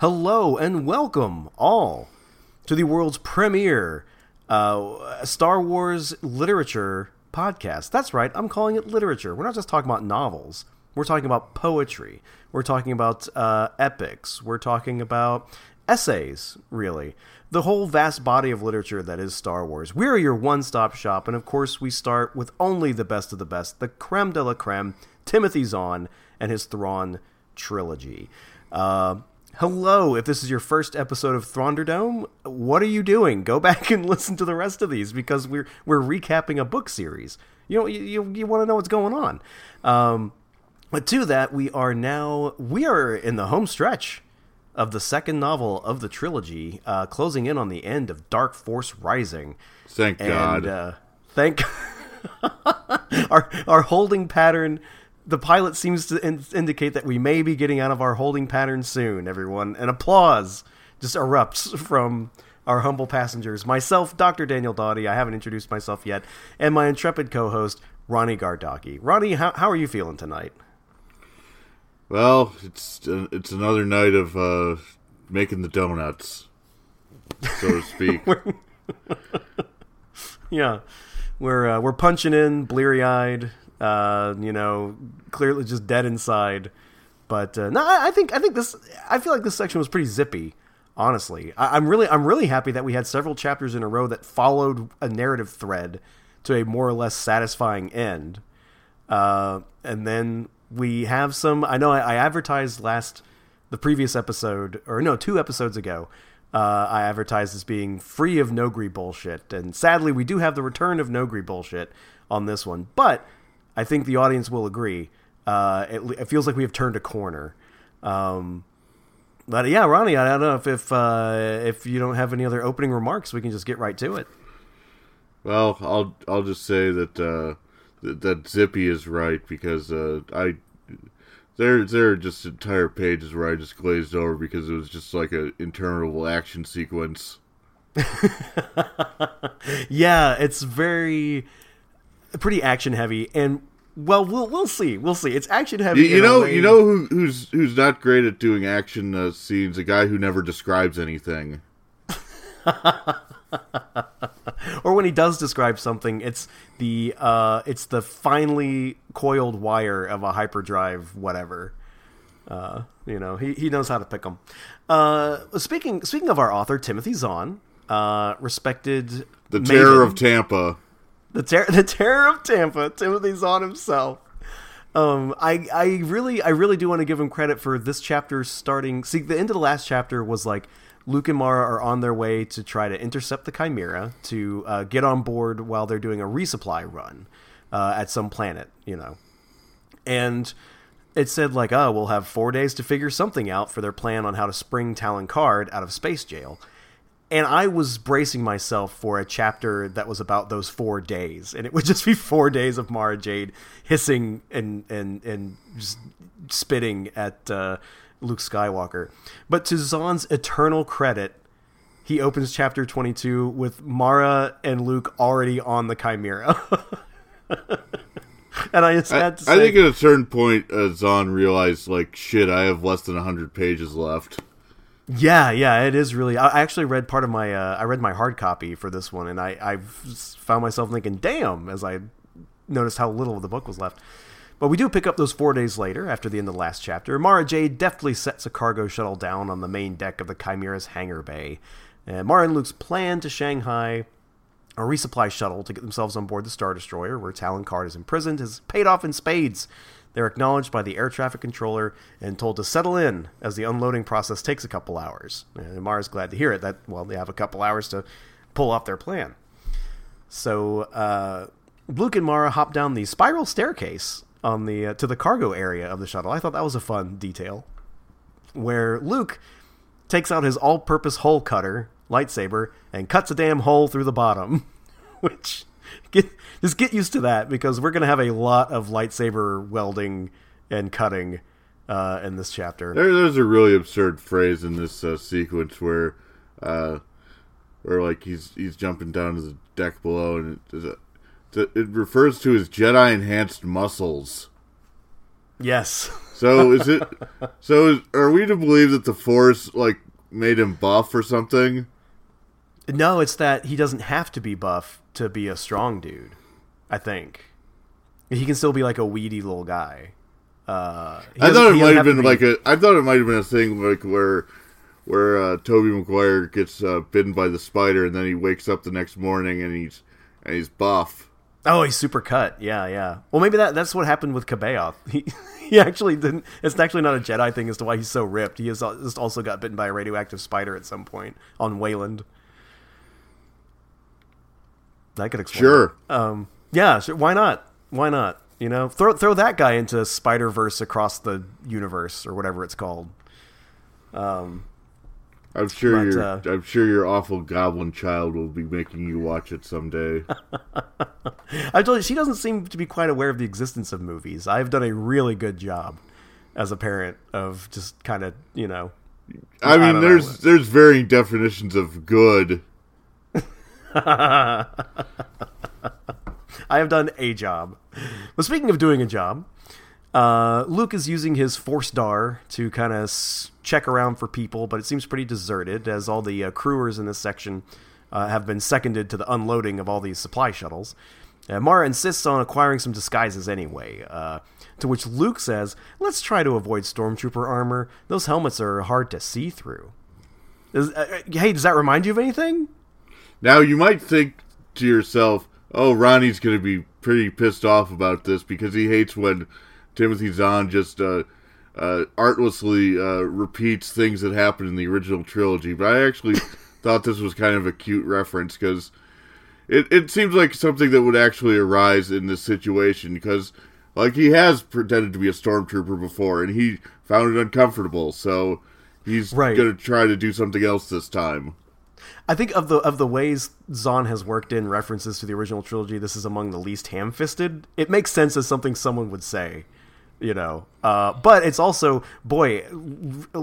Hello and welcome all to the world's premiere uh, Star Wars literature podcast. That's right, I'm calling it literature. We're not just talking about novels. We're talking about poetry. We're talking about uh, epics. We're talking about essays, really. The whole vast body of literature that is Star Wars. We're your one stop shop, and of course, we start with only the best of the best, the creme de la creme, Timothy Zahn and his Thrawn trilogy. Uh, hello, if this is your first episode of Thrawnderdome, what are you doing? Go back and listen to the rest of these because we're we're recapping a book series. You know, you you, you want to know what's going on. Um, but to that, we are now we are in the home stretch of the second novel of the trilogy, uh, closing in on the end of Dark Force Rising. Thank and, God. Uh, thank our our holding pattern. The pilot seems to in- indicate that we may be getting out of our holding pattern soon. Everyone, and applause just erupts from our humble passengers. Myself, Dr. Daniel Doughty. I haven't introduced myself yet, and my intrepid co-host Ronnie Gardaki. Ronnie, how how are you feeling tonight? Well, it's uh, it's another night of uh, making the donuts, so to speak. yeah, we're uh, we're punching in, bleary eyed. Uh, you know, clearly just dead inside. But uh, no, I, think I think this. I feel like this section was pretty zippy. Honestly, I, I'm really I'm really happy that we had several chapters in a row that followed a narrative thread to a more or less satisfying end. Uh, and then we have some. I know I, I advertised last the previous episode, or no, two episodes ago. Uh, I advertised as being free of Noghri bullshit, and sadly, we do have the return of Noghri bullshit on this one. But I think the audience will agree. Uh, it, it, feels like we have turned a corner. Um, but yeah, Ronnie, I don't know if if, uh, if you don't have any other opening remarks, we can just get right to it. Well, I'll I'll just say that uh, that, that Zippy is right because uh, I there there are just entire pages where I just glazed over because it was just like an interminable action sequence. yeah, it's very pretty action heavy and well, we'll we'll see. We'll see. It's action heavy. You, you know, you know who, who's who's not great at doing action uh, scenes? A guy who never describes anything. or when he does describe something, it's the uh, it's the finely coiled wire of a hyperdrive, whatever. Uh, you know, he, he knows how to pick them. Uh, speaking speaking of our author Timothy Zahn, uh, respected the terror of Tampa, the ter- the terror of Tampa, Timothy Zahn himself. Um, I I really I really do want to give him credit for this chapter starting. See, the end of the last chapter was like Luke and Mara are on their way to try to intercept the Chimera to uh, get on board while they're doing a resupply run uh, at some planet, you know. And it said like, oh, we'll have four days to figure something out for their plan on how to spring Talon Karrde out of space jail. And I was bracing myself for a chapter that was about those four days, and it would just be four days of Mara Jade hissing and and and just spitting at uh, Luke Skywalker. But to Zahn's eternal credit, he opens chapter 22 with Mara and Luke already on the Chimera. and I just had to say, I think at a certain point, uh, Zahn realized, like, shit, I have less than 100 pages left. Yeah, yeah, it is really. I actually read part of my. Uh, I read my hard copy for this one, and I I found myself thinking, "Damn!" as I noticed how little of the book was left. But we do pick up those four days later, after the end of the last chapter. Mara Jade deftly sets a cargo shuttle down on the main deck of the Chimera's hangar bay. And Mara and Luke's plan to Shanghai a resupply shuttle to get themselves on board the Star Destroyer, where Talon Karrde is imprisoned, has paid off in spades. They're acknowledged by the air traffic controller and told to settle in as the unloading process takes a couple hours. And Mara's glad to hear it that, well, they have a couple hours to pull off their plan. So uh, Luke and Mara hop down the spiral staircase on the uh, to the cargo area of the shuttle. I thought that was a fun detail, where Luke takes out his all-purpose hole cutter lightsaber and cuts a damn hole through the bottom, which get just get used to that because we're going to have a lot of lightsaber welding and cutting uh, in this chapter. There, there's a really absurd phrase in this uh, sequence where, uh, where like he's he's jumping down to the deck below, and it, it refers to his Jedi enhanced muscles. Yes. So is it? So is, are we to believe that the Force like made him buff or something? No, it's that he doesn't have to be buff to be a strong dude. I think he can still be like a weedy little guy. Uh, I thought it might have been be- like a. I thought it might have been a thing like where, where uh, Tobey Maguire gets uh, bitten by the spider and then he wakes up the next morning and he's and he's buff. Oh, he's super cut. Yeah, yeah. Well, maybe that that's what happened with C'baoth. He he actually didn't. It's actually not a Jedi thing as to why he's so ripped. He has just also got bitten by a radioactive spider at some point on Wayland. That could explain. Sure. Um. Yeah. Sure. Why not? Why not? You know, throw throw that guy into Spider Verse across the universe or whatever it's called. Um. I'm sure But, your uh, I'm sure your awful goblin child will be making you watch it someday. I told you she doesn't seem to be quite aware of the existence of movies. I've done a really good job as a parent of just kind of you know. I mean, don't know. there's there's varying definitions of good. I have done a job. But speaking of doing a job, uh, Luke is using his Force Dar to kind of s- check around for people, but it seems pretty deserted as all the uh, crewers in this section uh, have been seconded to the unloading of all these supply shuttles. Uh, Mara insists on acquiring some disguises anyway, uh, to which Luke says, Let's try to avoid stormtrooper armor. Those helmets are hard to see through. Is, uh, uh, hey, does that remind you of anything? Now you might think to yourself, "Oh, Ronnie's going to be pretty pissed off about this because he hates when Timothy Zahn just uh, uh, artlessly uh, repeats things that happened in the original trilogy." But I actually thought this was kind of a cute reference because it it seems like something that would actually arise in this situation because. Like he has pretended to be a stormtrooper before, and he found it uncomfortable. So he's Right. going to try to do something else this time. I think of the of the ways Zahn has worked in references to the original trilogy, this is among the least ham-fisted. It makes sense as something someone would say, you know. Uh, but it's also, boy,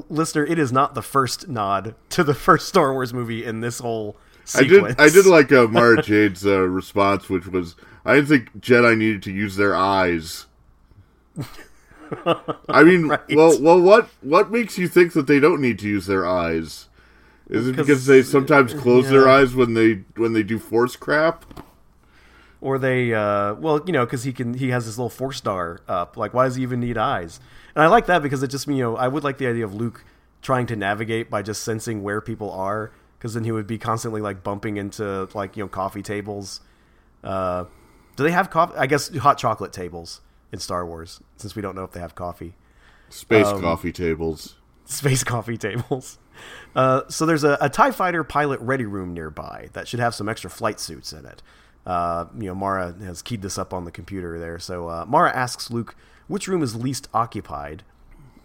listener, it is not the first nod to the first Star Wars movie in this whole I did. I did like uh, Mara Jade's uh, response, which was, "I didn't think Jedi needed to use their eyes." I mean, Right. well, well, what what makes you think that they don't need to use their eyes? Is it Because- they sometimes close their eyes when they when they do force crap? or they uh well you know because he can he has this little force star up. Like why does he even need eyes? And i like that because it just you know i would like the idea of luke trying to navigate by just sensing where people are because then he would be constantly like bumping into like you know coffee tables. Uh do they have coffee i guess hot chocolate tables in star wars since we don't know if they have coffee. Space Um, coffee tables. Space coffee tables. Uh, so there's a, a Tie Fighter pilot ready room nearby that should have some extra flight suits in it. Uh, you know, Mara has keyed this up on the computer there. So uh, Mara asks Luke which room is least occupied,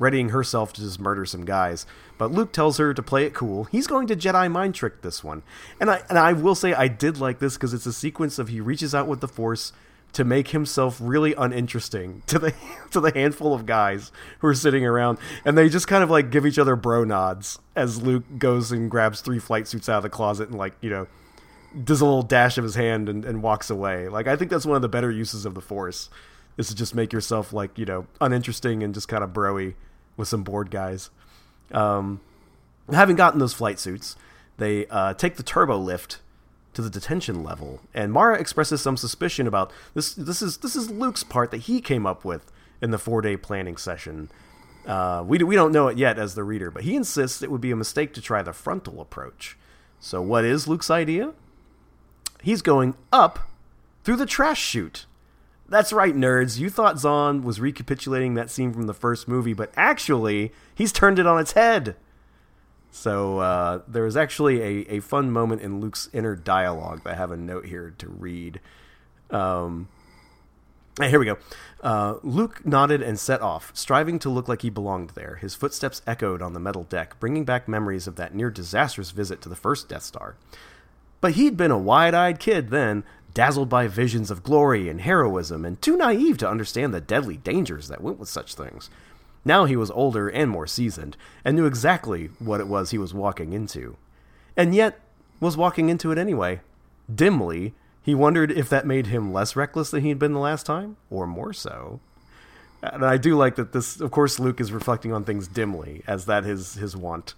readying herself to just murder some guys. But Luke tells her to play it cool. He's going to Jedi mind trick this one, and I and I will say I did like this because it's a sequence of he reaches out with the Force to make himself really uninteresting to the to the handful of guys who are sitting around, and they just kind of like give each other bro nods as Luke goes and grabs three flight suits out of the closet and like you know does a little dash of his hand and, and walks away. Like I think that's one of the better uses of the Force is to just make yourself like you know uninteresting and just kind of broy with some bored guys. Um, having gotten those flight suits, they uh, take the turbo lift to the detention level, and Mara expresses some suspicion about this. This is this is Luke's part that he came up with in the four day planning session. Uh, we we don't know it yet as the reader, but he insists it would be a mistake to try the frontal approach. So, what is Luke's idea? He's going up through the trash chute. That's right, nerds. You thought Zahn was recapitulating that scene from the first movie, but actually, he's turned it on its head. So uh, there was actually a, a fun moment in Luke's inner dialogue that I have a note here to read. Um, here we go. Uh, Luke nodded and set off, striving to look like he belonged there. His footsteps echoed on the metal deck, bringing back memories of that near disastrous visit to the first Death Star. But he'd been a wide eyed kid then, dazzled by visions of glory and heroism, and too naive to understand the deadly dangers that went with such things. Now he was older and more seasoned, and knew exactly what it was he was walking into. And yet, was walking into it anyway. Dimly, he wondered if that made him less reckless than he'd been the last time, or more so. And I do like that this of course Luke is reflecting on things dimly, as that is his want.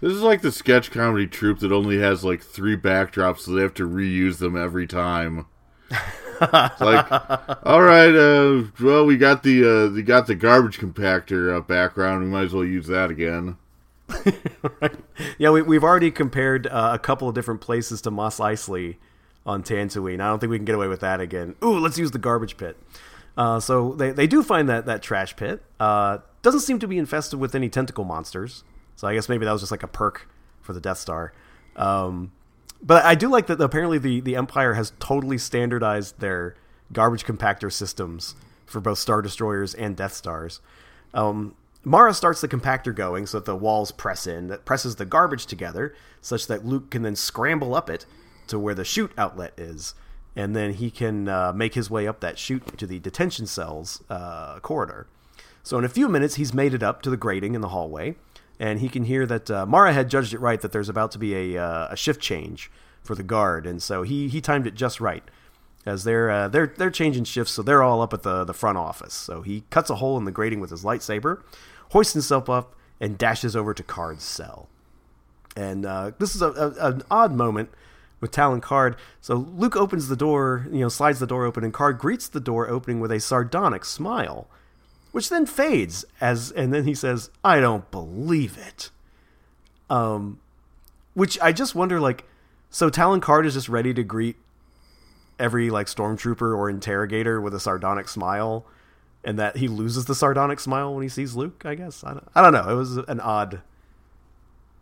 This is like the sketch comedy troupe that only has like three backdrops, so they have to reuse them every time. it's like, all right, uh, well, we got the uh, we got the garbage compactor uh, background. We might as well use that again. right. Yeah, we, we've already compared uh, a couple of different places to Mos Eisley on Tatooine. I don't think we can get away with that again. Ooh, let's use the garbage pit. Uh, so they, they do find that, that trash pit. Uh, doesn't seem to be infested with any tentacle monsters. So I guess maybe that was just like a perk for the Death Star. Um, but I do like that apparently the, the Empire has totally standardized their garbage compactor systems for both Star Destroyers and Death Stars. Um, Mara starts the compactor going so that the walls press in, that presses the garbage together, such that Luke can then scramble up it to where the chute outlet is. And then he can uh, make his way up that chute to the detention cells uh, corridor. So in a few minutes, he's made it up to the grating in the hallway and he can hear that uh, Mara had judged it right that there's about to be a, uh, a shift change for the guard, and so he he timed it just right as they're uh, they're they're changing shifts, so they're all up at the the front office. So he cuts a hole in the grating with his lightsaber, hoists himself up, and dashes over to Karrde's cell. And uh, this is a, a, an odd moment with Talon Karrde. So Luke opens the door, you know, slides the door open, and Karrde greets the door opening with a sardonic smile which then fades as and then he says, "I don't believe it." Um, which I just wonder, like, so Talon Karrde is just ready to greet every like stormtrooper or interrogator with a sardonic smile, and that he loses the sardonic smile when he sees Luke. I guess I don't, I don't know. It was an odd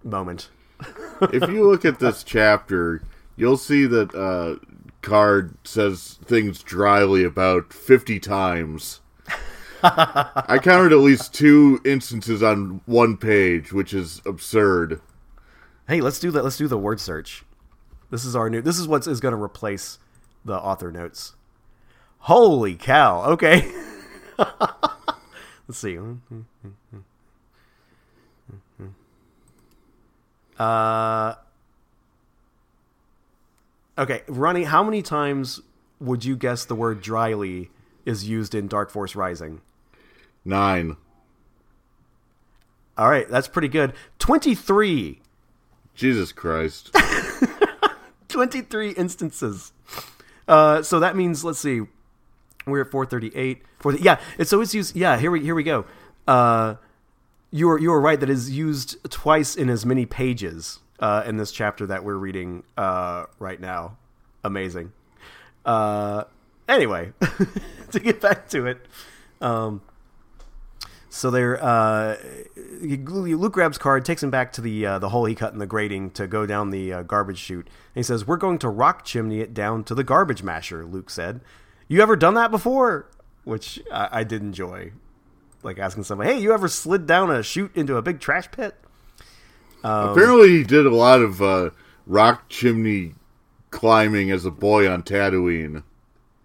moment. if you look at this chapter, you'll see that uh, Karrde says things dryly about fifty times. I counted at least two instances on one page, which is absurd. Hey, let's do that. Let's do the word search. This is our new. This is what is going to replace the author notes. Holy cow! Okay. let's see. Uh. Okay, Ronnie, how many times would you guess the word dryly is used in Dark Force Rising? Nine. All right, that's pretty good. 23. Jesus Christ. 23 instances. Uh, so that means, let's see, we're at 438. 40, yeah, it's always used. Yeah, here we here we go. Uh, you were you were right that is used twice in as many pages uh, in this chapter that we're reading uh, right now. Amazing. Uh, anyway, to get back to it, um, so they're uh, Luke grabs Karrde, takes him back to the uh, the hole he cut in the grating to go down the uh, garbage chute. And he says, "We're going to rock chimney it down to the garbage masher." Luke said, "You ever done that before?" Which I, I did enjoy, like asking somebody, "Hey, you ever slid down a chute into a big trash pit?" Um, Apparently, he did a lot of uh, rock chimney climbing as a boy on Tatooine.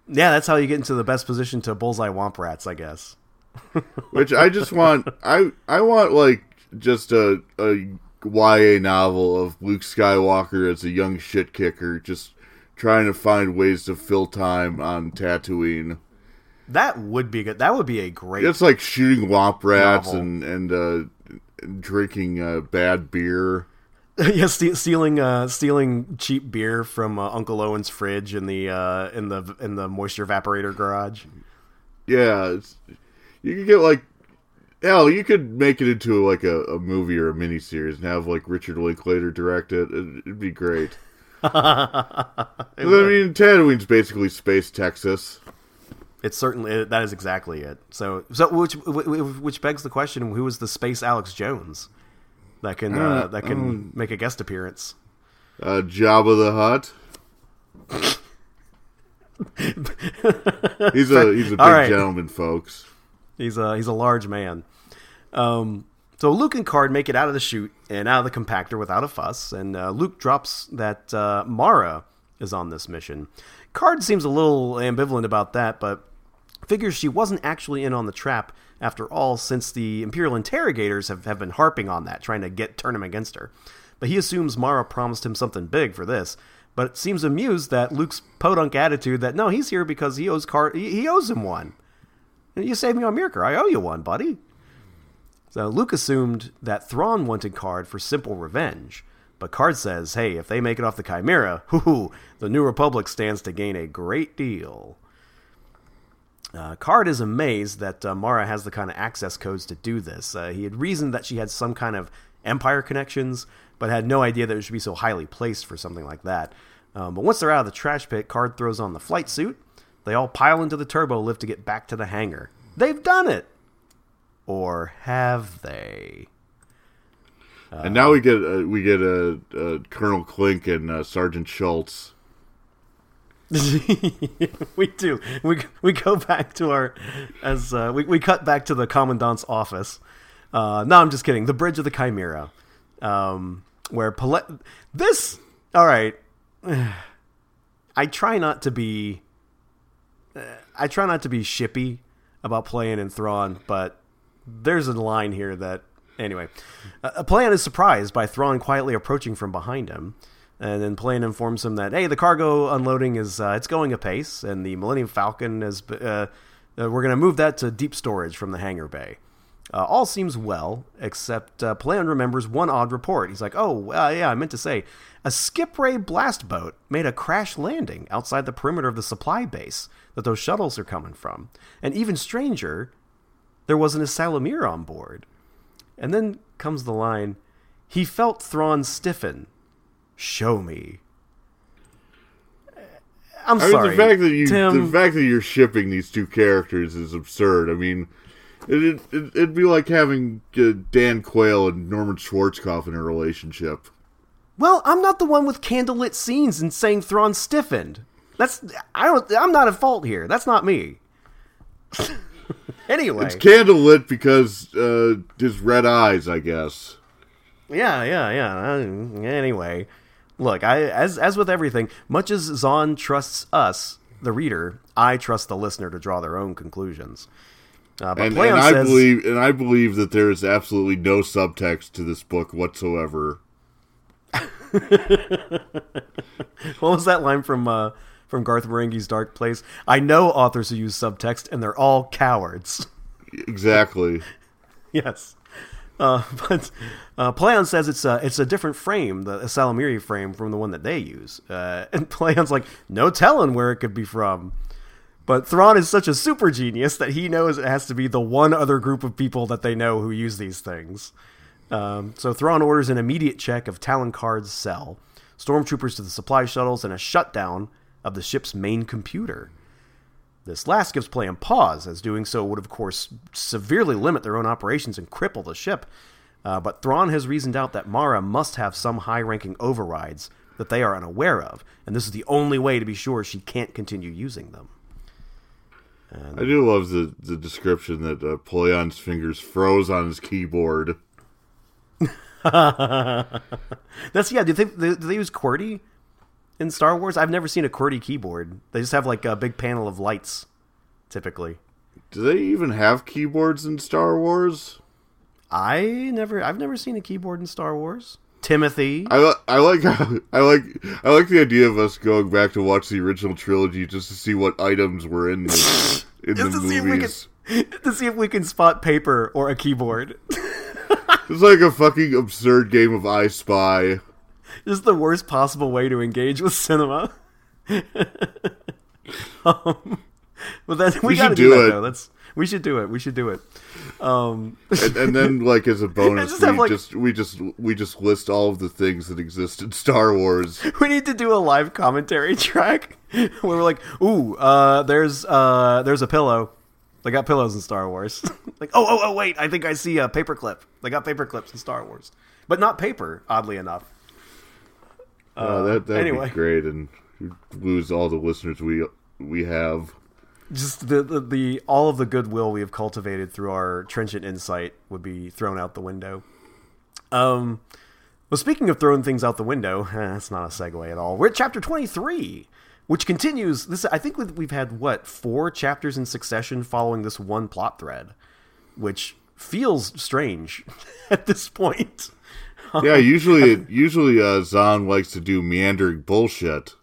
Yeah, that's how you get into the best position to bullseye womp rats, I guess. Which I just want I I want like just a a YA novel of Luke Skywalker as a young shit kicker just trying to find ways to fill time on Tatooine. That would be good. That would be a great. It's like shooting womp rats novel. and and uh, drinking uh, bad beer. yeah, st- stealing uh, stealing cheap beer from uh, Uncle Owen's fridge in the uh, in the in the moisture evaporator garage. Yeah, you could get like hell. You could make it into like a, a movie or a miniseries and have like Richard Linklater direct it. It'd, it'd be great. I mean, Tatooine's basically space Texas. It's certainly that is exactly it. So, so which which begs the question: Who is the space Alex Jones that can uh, uh, that can um, make a guest appearance? Uh, Jabba the Hutt. he's a he's a big right. gentleman, folks. He's a he's a large man. Um, so Luke and Karrde make it out of the chute and out of the compactor without a fuss, and uh, Luke drops that uh, Mara is on this mission. Karrde seems a little ambivalent about that, but figures she wasn't actually in on the trap after all, since the Imperial interrogators have, have been harping on that, trying to get turn him against her. But he assumes Mara promised him something big for this, but seems amused that Luke's podunk attitude that no, he's here because he owes Car- he, he owes him one. You saved me on Myrkr. I owe you one, buddy. So Luke assumed that Thrawn wanted Karrde for simple revenge. But Karrde says, hey, if they make it off the Chimera, hoo the New Republic stands to gain a great deal. Uh, Karrde is amazed that uh, Mara has the kind of access codes to do this. Uh, he had reasoned that she had some kind of Empire connections, but had no idea that it should be so highly placed for something like that. Um, but once they're out of the trash pit, Karrde throws on the flight suit. They all pile into the turbo lift to get back to the hangar. They've done it! Or have they? and now we get uh, we get a uh, uh, Colonel Klink and uh, Sergeant Schultz. we do. We we go back to our as uh, we we cut back to the commandant's office. Uh, no, I'm just kidding. The bridge of the Chimera, um, where Pale- this. All right, I try not to be. I try not to be shippy about playing in Thrawn, but there's a line here that anyway. A Pellaeon is surprised by Thrawn quietly approaching from behind him. And then Pellaeon informs him that hey, the cargo unloading is uh, it's going apace, and the Millennium Falcon is uh, uh, we're going to move that to deep storage from the hangar bay. Uh, all seems well, except uh, Pellaeon remembers one odd report. He's like, "Oh, uh, yeah, I meant to say, a skip ray blast boat made a crash landing outside the perimeter of the supply base that those shuttles are coming from. And even stranger, there was an Ysalamir on board." And then comes the line, "He felt Thrawn stiffen show me. I'm I mean, sorry. the fact that you Tim, the fact that you're shipping these two characters is absurd. I mean, it, it, it'd be like having uh, Dan Quayle and Norman Schwarzkopf in a relationship. well, I'm not the one with candlelit scenes and saying Thrawn stiffened. That's I don't. I'm not at fault here. That's not me. anyway, It's candlelit because uh, his red eyes, I guess. yeah, yeah, yeah. Uh, Anyway, look, I as as with everything, much as Zahn trusts us, the reader, I trust the listener to draw their own conclusions. Uh, And, and I says, believe and I believe that there is absolutely no subtext to this book whatsoever. What was that line from uh, from Garth Marenghi's Dark Place? I know authors who use subtext, and they're all cowards. Exactly. yes, uh, but uh, Pellaeon says it's a it's a different frame, the ysalamiri frame, from the one that they use. Uh, and Pellaeon's like, no telling where it could be from. But Thrawn is such a super genius that he knows it has to be the one other group of people that they know who use these things. Um, so Thrawn orders an immediate check of Talon Karrde's cell, stormtroopers to the supply shuttles, and a shutdown of the ship's main computer. This last gives Pellaeon pause, as doing so would, of course, severely limit their own operations and cripple the ship. Uh, but Thrawn has reasoned out that Mara must have some high ranking overrides that they are unaware of, and this is the only way to be sure she can't continue using them. I do love the, the description that uh, fingers froze on his keyboard. That's yeah. Do you think do they use QWERTY in Star Wars? I've never seen a QWERTY keyboard. They just have like a big panel of lights, typically. Do they even have keyboards in Star Wars? I never, I've never seen a keyboard in Star Wars. Timothy, I, I like I like I like the idea of us going back to watch the original trilogy just to see what items were in the in the to see if we movies. can to see if we can spot paper or a keyboard. It's like a fucking absurd game of I Spy. just the worst possible way to engage with cinema. um, but then we, We got to should do, do that it. though. That's we should do it. We should do it. Um, And, and then, like as a bonus, just we like- just we just we just list all of the things that exist in Star Wars. we need to do a live commentary track where we're like, "Ooh, uh, there's uh, there's a pillow. They got pillows in Star Wars." like, "Oh, oh, oh, wait! I think I see a paperclip. They got paper clips in Star Wars, but not paper. Oddly enough." Uh, that that'd anyway. be great, and lose all the listeners we we have. just the, the the all of the goodwill we have cultivated through our trenchant insight would be thrown out the window. Um, well, speaking of throwing things out the window, eh, that's not a segue at all. We're at chapter twenty three, which continues. This I think we've had what four chapters in succession following this one plot thread, which feels strange at this point. Yeah, usually usually uh, Zahn likes to do meandering bullshit,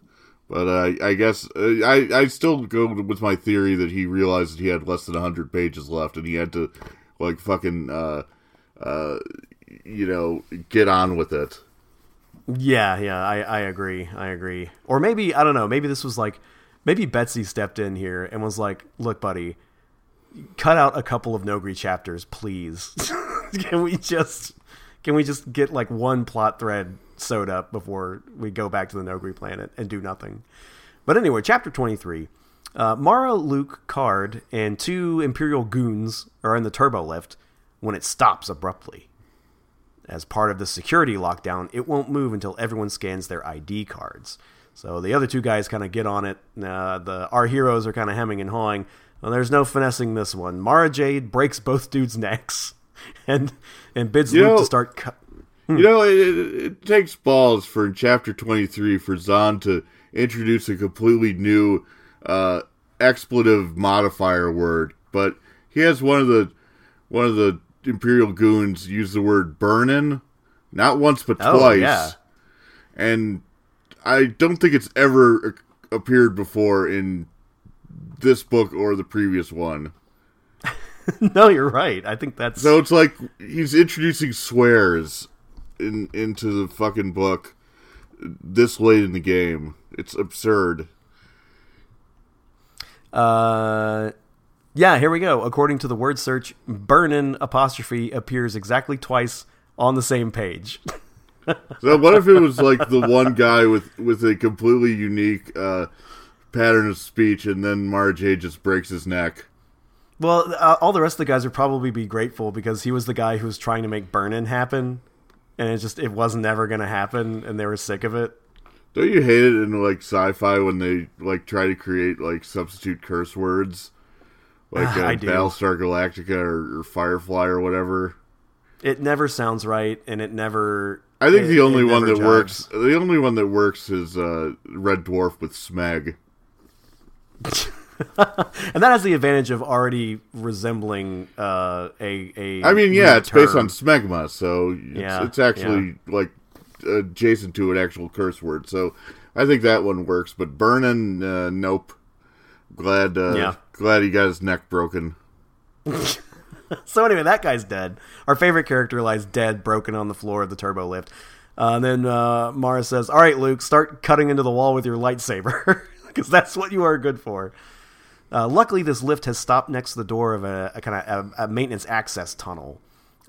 But uh, I guess uh, I I still go with my theory that he realized that he had less than hundred pages left, and he had to like fucking uh, uh, you know get on with it. Yeah, yeah, I, I agree. I agree. Or maybe I don't know. Maybe this was like maybe Betsy stepped in here and was like, "Look, buddy, cut out a couple of Noghri chapters, please. can we just can we just get like one plot thread sewed up before we go back to the Noghri planet and do nothing?" But anyway, chapter twenty three. Uh, Mara, Luke, Karrde, and two Imperial goons are in the turbo lift when it stops abruptly. As part of the security lockdown, it won't move until everyone scans their ID cards. So the other two guys kind of get on it. Uh, the our heroes are kind of hemming and hawing. Well, there's no finessing this one. Mara Jade breaks both dudes' necks and and bids You Luke know- to start. Cu- You know, it, it, it takes balls for in chapter 23 for Zahn to introduce a completely new uh, expletive modifier word, but he has one of the one of the Imperial goons use the word burnin', not once but Oh, twice. yeah. And I don't think it's ever appeared before in this book or the previous one. no, you're right. I think that's So it's like he's introducing swears in into the fucking book this late in the game. It's absurd. Uh, yeah, here we go. According to the word search, burnin apostrophe appears exactly twice on the same page. So what if it was like the one guy with with a completely unique uh, pattern of speech, and then Marjay just breaks his neck? Well, uh, all the rest of the guys would probably be grateful because he was the guy who was trying to make burnin happen, and it just it was never going to happen, and they were sick of it. Don't you hate it in like sci-fi when they like try to create like substitute curse words, like uh. Battlestar Galactica or, or Firefly or whatever? It never sounds right, and it never. I think it- the only one that jives. works, the only one that works is uh, Red Dwarf with Smeg. and that has the advantage of already resembling uh, a a. I mean, yeah, it's based on smegma, so it's, Yeah, it's actually like adjacent to an actual curse word. So I think that one works. But burning, uh, nope. Glad, uh, Yeah. glad he got his neck broken. So anyway, that guy's dead. Our favorite character lies dead, broken on the floor of the turbo lift. Uh, and then uh, Mara says, "All right, Luke, start cutting into the wall with your lightsaber, because that's what you are good for." Uh, luckily, this lift has stopped next to the door of a, a kind of a, a maintenance access tunnel,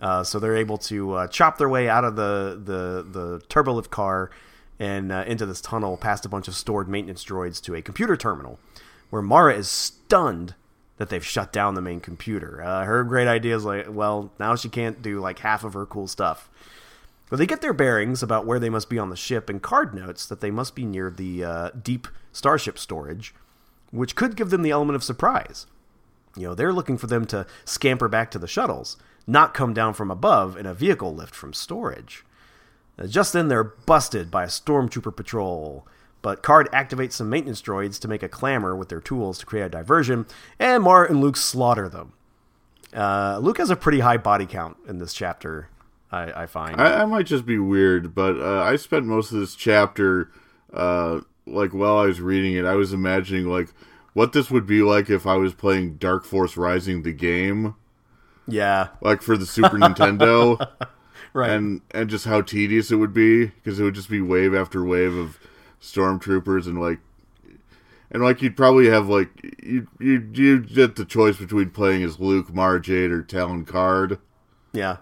uh, so they're able to uh, chop their way out of the the the turbo lift car and uh, into this tunnel, past a bunch of stored maintenance droids to a computer terminal, where Mara is stunned that they've shut down the main computer. Uh, her great idea is like, well, now she can't do like half of her cool stuff. But they get their bearings about where they must be on the ship, and Karrde notes that they must be near the uh, deep starship storage, which could give them the element of surprise. You know, they're looking for them to scamper back to the shuttles, not come down from above in a vehicle lift from storage. Uh, just then, they're busted by a stormtrooper patrol. But Karrde activates some maintenance droids to make a clamor with their tools to create a diversion, and Mara and Luke slaughter them. Uh, Luke has a pretty high body count in this chapter, I, I find. I, I might just be weird, but uh, I spent most of this chapter, uh, like while I was reading it, I was imagining like what this would be like if I was playing Dark Force Rising, the game, yeah, like for the Super Nintendo. right. and and just how tedious it would be because it would just be wave after wave of stormtroopers and like and like you'd probably have like you you you get the choice between playing as Luke, Marjade, or Talon Karrde, yeah.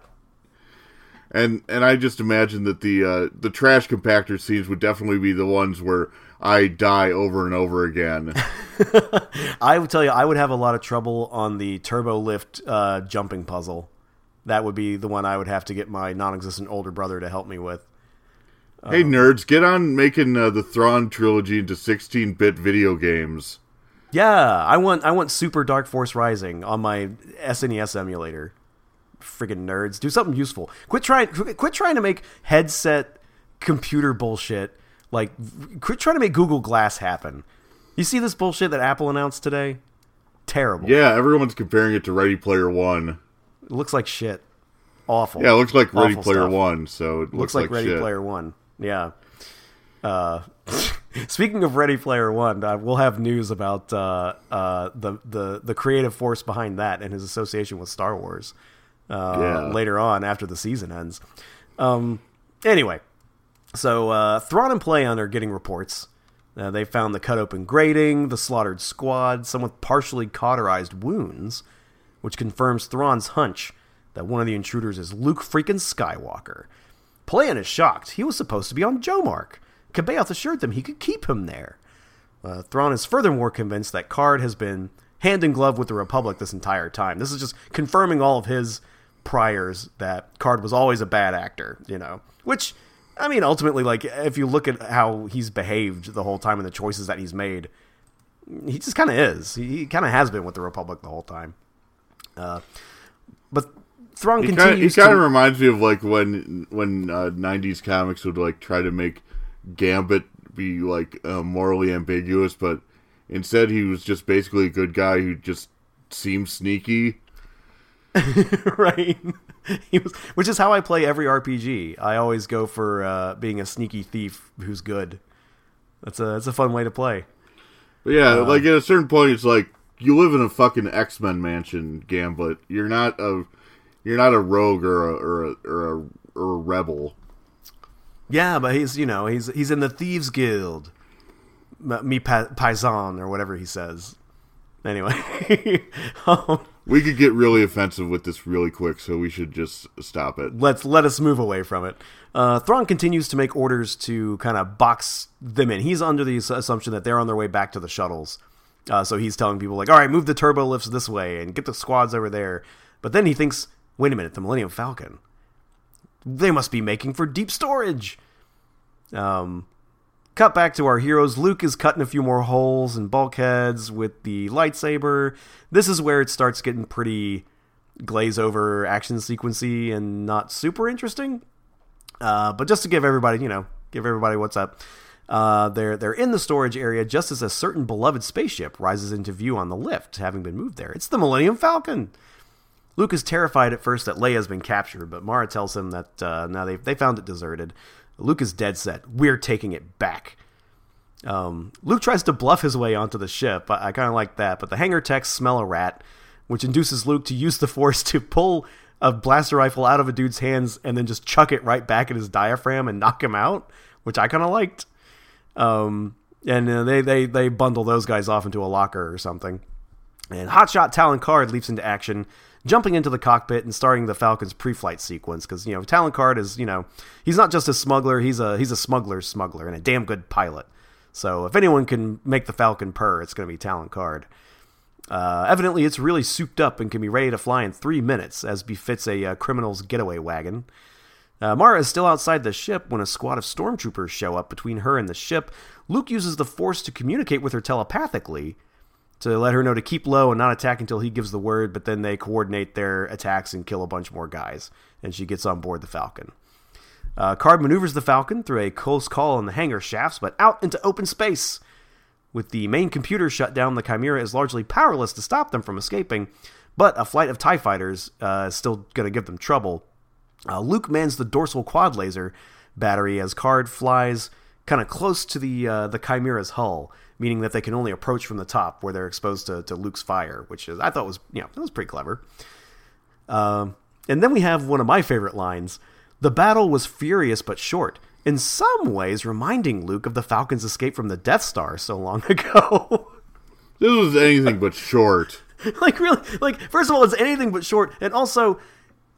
and and I just imagine that the uh, the trash compactor scenes would definitely be the ones where I die over and over again. I would tell you, I would have a lot of trouble on the turbo lift uh, jumping puzzle. That would be the one I would have to get my non-existent older brother to help me with. hey nerds, get on making uh, the Thrawn trilogy into 16-bit video games. Yeah, I want I want Super Dark Force Rising on my SNES emulator. Friggin' nerds, do something useful. Quit trying quit trying to make headset computer bullshit. Like quit trying to make Google Glass happen. You see this bullshit that Apple announced today? Terrible. Yeah, everyone's comparing it to Ready Player One. It looks like shit. Awful. Yeah, it looks like Ready Awful Player stuff. One, so it looks, looks like, Ready shit. Player One. Yeah. Uh, Speaking of Ready Player One, uh, we'll have news about uh, uh, the the the creative force behind that and his association with Star Wars uh, Yeah. later on after the season ends. Um, anyway, so uh, Thrawn and Pellaeon are getting reports. Uh, they found the cut open grating, the slaughtered squad, some with partially cauterized wounds, which confirms Thrawn's hunch that one of the intruders is Luke freaking Skywalker. Pellaeon is shocked. He was supposed to be on Jomark. C'baoth assured them he could keep him there. Uh, Thrawn is furthermore convinced that Karrde has been hand in glove with the Republic this entire time. This is just confirming all of his priors that Karrde was always a bad actor, you know. Which, I mean, ultimately, like, if you look at how he's behaved the whole time and the choices that he's made, he just kind of is. He, kind of has been with the Republic the whole time. Uh, but Thrawn He continues he kind of reminds me of like when when uh, '90s comics would like try to make Gambit be like uh, morally ambiguous, but instead he was just basically a good guy who just seemed sneaky. right. He was, which is how I play every RPG. I always go for uh, being a sneaky thief who's good. That's a that's a fun way to play. But yeah, Uh, like at a certain point, it's like you live in a fucking X Men mansion, Gambit. You're not a you're not a rogue or a or a or a, or a rebel. Yeah, but he's you know he's he's in the thieves guild, me pa- paisan or whatever he says. Anyway, um, We could get really offensive with this really quick, so we should just stop it. let's let us move away from it. Uh, Thrawn continues to make orders to kind of box them in. He's under the assumption that they're on their way back to the shuttles. Uh, so he's telling people like, "All right, move the turbo lifts this way and get the squads over there." But then he thinks, "Wait a minute, the Millennium Falcon. They must be making for deep storage." Um, cut back to our heroes. Luke is cutting a few more holes and bulkheads with the lightsaber. This is where it starts getting pretty glaze over action sequency and not super interesting. Uh, but just to give everybody, you know, give everybody what's up. Uh, they're they're in the storage area just as a certain beloved spaceship rises into view on the lift, having been moved there. It's the Millennium Falcon. Luke is terrified at first that Leia's been captured, but Mara tells him that uh, now they they found it deserted. Luke is dead set. We're taking it back. Um, Luke tries to bluff his way onto the ship. I, I kind of like that, but the hangar techs smell a rat, which induces Luke to use the Force to pull a blaster rifle out of a dude's hands and then just chuck it right back at his diaphragm and knock him out, which I kind of liked. Um, and uh, they, they they bundle those guys off into a locker or something. And Hotshot Talon Karrde leaps into action, jumping into the cockpit and starting the Falcon's pre-flight sequence. Because you know Talon Karrde is you know he's not just a smuggler; he's a he's a smuggler's smuggler and a damn good pilot. So if anyone can make the Falcon purr, it's going to be Talon Karrde. Uh, evidently, it's really souped up and can be ready to fly in three minutes, as befits a uh, criminal's getaway wagon. Uh, Mara is still outside the ship when a squad of stormtroopers show up between her and the ship. Luke uses the Force to communicate with her telepathically to let her know to keep low and not attack until he gives the word, but then they coordinate their attacks and kill a bunch more guys, and she gets on board the Falcon. Uh, Karrde maneuvers the Falcon through a close call in the hangar shafts, but out into open space. With the main computer shut down, the Chimera is largely powerless to stop them from escaping, but a flight of TIE fighters uh, is still going to give them trouble. Uh, Luke mans the dorsal quad laser battery as Karrde flies kind of close to the uh, the Chimera's hull, meaning that they can only approach from the top where they're exposed to, to Luke's fire, which is I thought was you know that was pretty clever. Um, and then we have one of my favorite lines: "The battle was furious but short." In some ways, reminding Luke of the Falcon's escape from the Death Star so long ago. This was anything but short. like really like first of all it's anything but short and also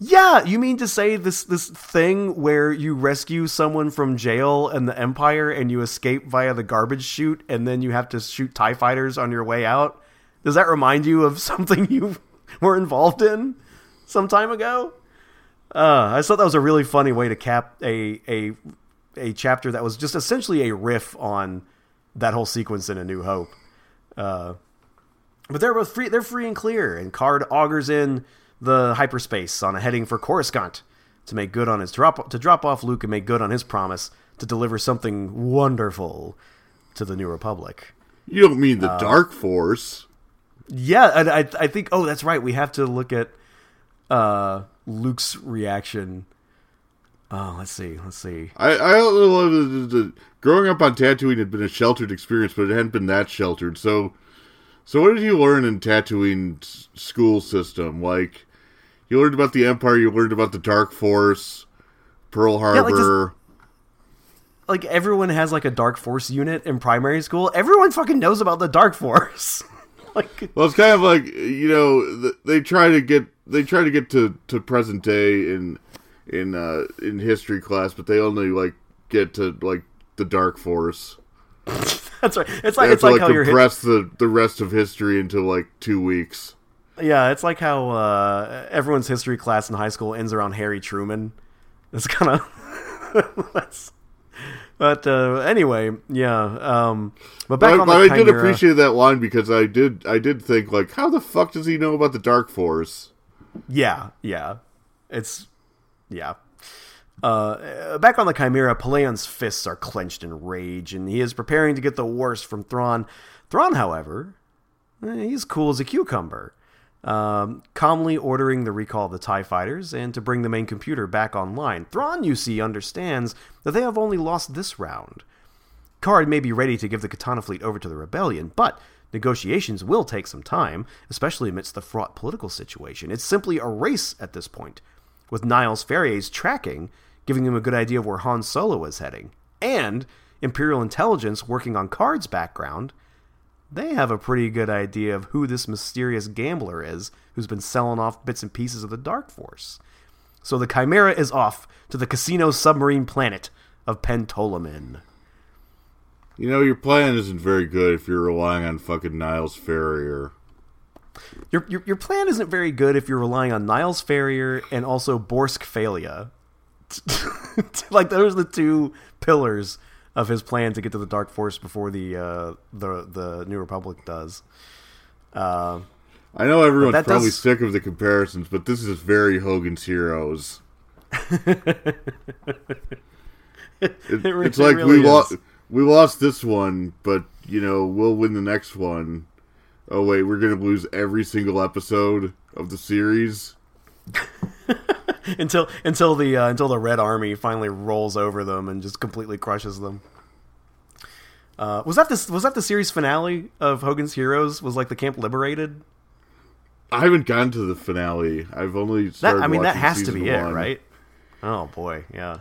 yeah you mean to say this this thing where you rescue someone from jail and the empire and you escape via the garbage chute and then you have to shoot tie fighters on your way out does that remind you of something you were involved in some time ago uh, i thought that was a really funny way to cap a a a chapter that was just essentially a riff on that whole sequence in a new hope uh, but they're both free. They're free and clear, and Karrde augers in the hyperspace on a heading for Coruscant to make good on his drop to drop off Luke and make good on his promise to deliver something wonderful to the New Republic. You don't mean Uh, the Dark Force. Yeah, I I think oh that's right. We have to look at uh, Luke's reaction Oh, let's see. Let's see. I I don't the- the- Growing up on Tatooine had been a sheltered experience, but it hadn't been that sheltered. So, so what did you learn in Tatooine's school system? Like, you learned about the Empire. You learned about the Dark Force, Pearl like just- Harbor. Like everyone has like a Dark Force unit in primary school. Everyone fucking knows about the Dark Force. like Well, it's kind of like you know th- they try to get they try to get to, to present day in in uh, in history class, but they only like get to like the Dark Force. that's right. It's like it's to like like how you're compress the the rest of history into like two weeks. Yeah. It's like how uh, everyone's history class in high school ends around Harry Truman. It's kind of. but uh, anyway, yeah. Um, but back But, on but the I did appreciate that line because I did I did think like how the fuck does he know about the Dark Force? Yeah, yeah. It's yeah. Uh, back on the Chimera, Pellaeon's fists are clenched in rage, and he is preparing to get the worst from Thrawn. Thrawn, however, eh, he's cool as a cucumber, um, calmly ordering the recall of the TIE fighters and to bring the main computer back online. Thrawn, you see, understands that they have only lost this round. Karrde may be ready to give the Katana fleet over to the rebellion, but negotiations will take some time, especially amidst the fraught political situation. It's simply a race at this point, with Niles Ferrier's tracking giving him a good idea of where Han Solo is heading, and Imperial intelligence working on Karrde's background. They have a pretty good idea of who this mysterious gambler is who's been selling off bits and pieces of the Dark Force. So the Chimera is off to the casino submarine planet of Pantolomin. You know your plan isn't very good if you're relying on fucking Niles Ferrier. Your, your your plan isn't very good if you're relying on Niles Ferrier and also Borsk Fey'lya. like those are the two pillars of his plan to get to the Dark Force before the uh, the the New Republic does. Uh, I know everyone's probably does- sick of the comparisons, but this is very Hogan's Heroes. It- re- it's it like really we lost we lost this one, but you know we'll win the next one. Oh wait, we're gonna lose every single episode of the series. until until the uh, until the Red Army finally rolls over them and just completely crushes them. Uh, was that this? Was that the series finale of Hogan's Heroes? Was like the camp liberated? I haven't gotten to the finale. I've only That started. I mean, that has to be it, right? Oh boy, yeah.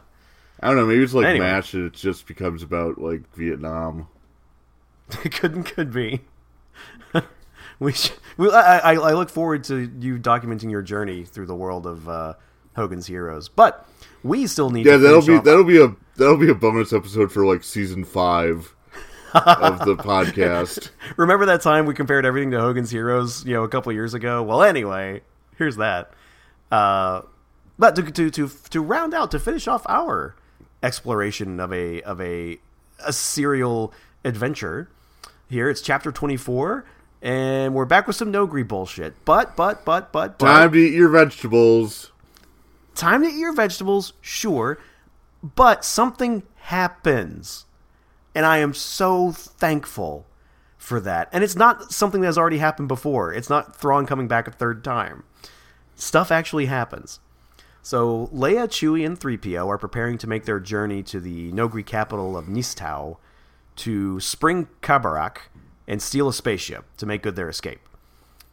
I don't know. Maybe it's like Anyway. Mash, and it just becomes about like Vietnam. It couldn't could be. we should, we, I, I, I look forward to you documenting your journey through the world of uh, Hogan's Heroes, but we still need. Yeah, to that'll be off- that'll be a that'll be a bonus episode for like season five of the podcast. Remember that time we compared everything to Hogan's Heroes, you know, a couple years ago? Well, anyway, here's that. Uh, but to, to to to round out to finish off our exploration of a of a a serial adventure, here it's chapter twenty four, and we're back with some Noghri bullshit. But but but but but Time to eat your vegetables. Time to eat your vegetables, sure, but something happens. And I am so thankful for that. And it's not something that has already happened before. It's not Thrawn coming back a third time. Stuff actually happens. So Leia, Chewie, and 3PO are preparing to make their journey to the Noghri capital of Nystao to spring Khabarakh and steal a spaceship to make good their escape.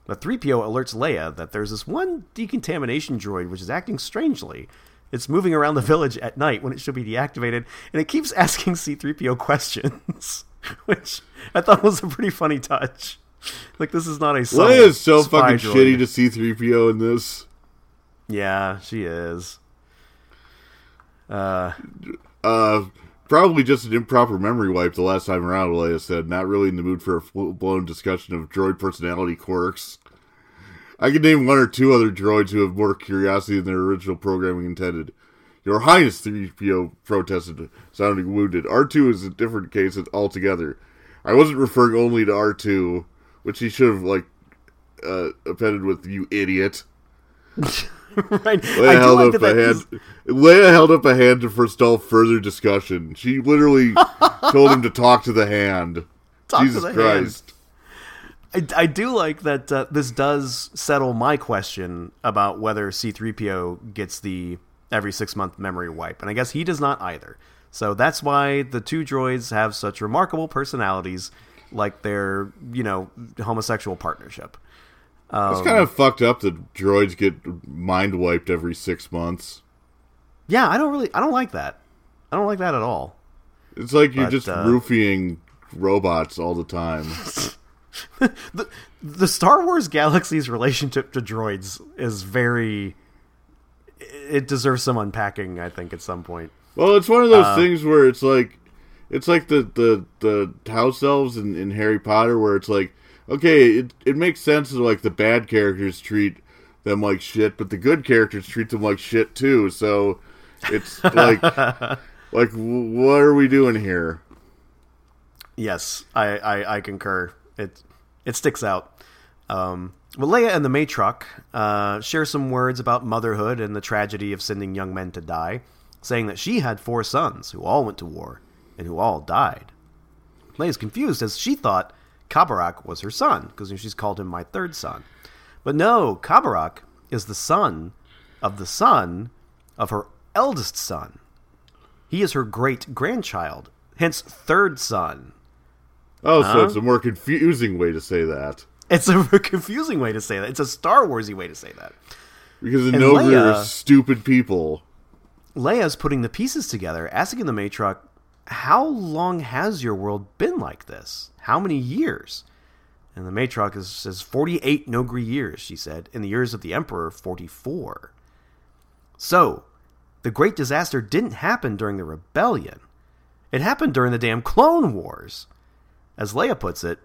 But 3PO alerts Leia that there's this one decontamination droid which is acting strangely. It's moving around the village at night when it should be deactivated, and it keeps asking C3PO questions, which I thought was a pretty funny touch. Like this is not a Leia is so fucking droid. shitty to C3PO in this. Yeah, she is. Uh, Uh, probably just an improper memory wipe the last time around. Leia said, "Not really in the mood for a full blown discussion of droid personality quirks." I can name one or two other droids who have more curiosity than their original programming intended. Your Highness, 3PO protested, sounding wounded. R2 is a different case altogether. I wasn't referring only to R2, which he should have, like, uh, appended with, you idiot. right. Leia I held like up that a hand. is- Leia held up a hand to forestall further discussion. She literally told him to talk to the hand. Talk to Jesus the hand. Christ! I, I do like that uh, this does settle my question about whether C3PO gets the every six month memory wipe, and I guess he does not either. So that's why the two droids have such remarkable personalities, like their you know homosexual partnership. It's kind of fucked up that droids get mind wiped every six months. Yeah, I don't really, I don't like that. I don't like that at all. It's like you're But, just uh, roofing robots all the time. the the Star Wars galaxy's relationship to droids is very it deserves some unpacking I think at some point. Well, it's one of those Uh, things where it's like, it's like the the the house elves in, in Harry Potter, where it's like, okay, it it makes sense that like the bad characters treat them like shit, but the good characters treat them like shit too. So it's like, like what are we doing here? Yes, I, I, I concur. It it sticks out. Um, well, Leia and the Maitrakh uh, share some words about motherhood and the tragedy of sending young men to die, saying that she had four sons who all went to war and who all died. Leia's confused as she thought Khabarakh was her son because she's called him my third son. But no, Khabarakh is the son of the son of her eldest son. He is her great grandchild, hence third son. Oh, so Huh? it's a more confusing way to say that It's a confusing way to say that. It's a Star Warsy way to say that. because the Noghri are stupid people. Leia's putting the pieces together, asking the Maitrakh, "How long has your world been like this? How many years?" And the is, says, 48 Noghri years, she said. In the years of the Emperor, 44. So, the great disaster didn't happen during the rebellion. It happened during the damn Clone Wars. As Leia puts it,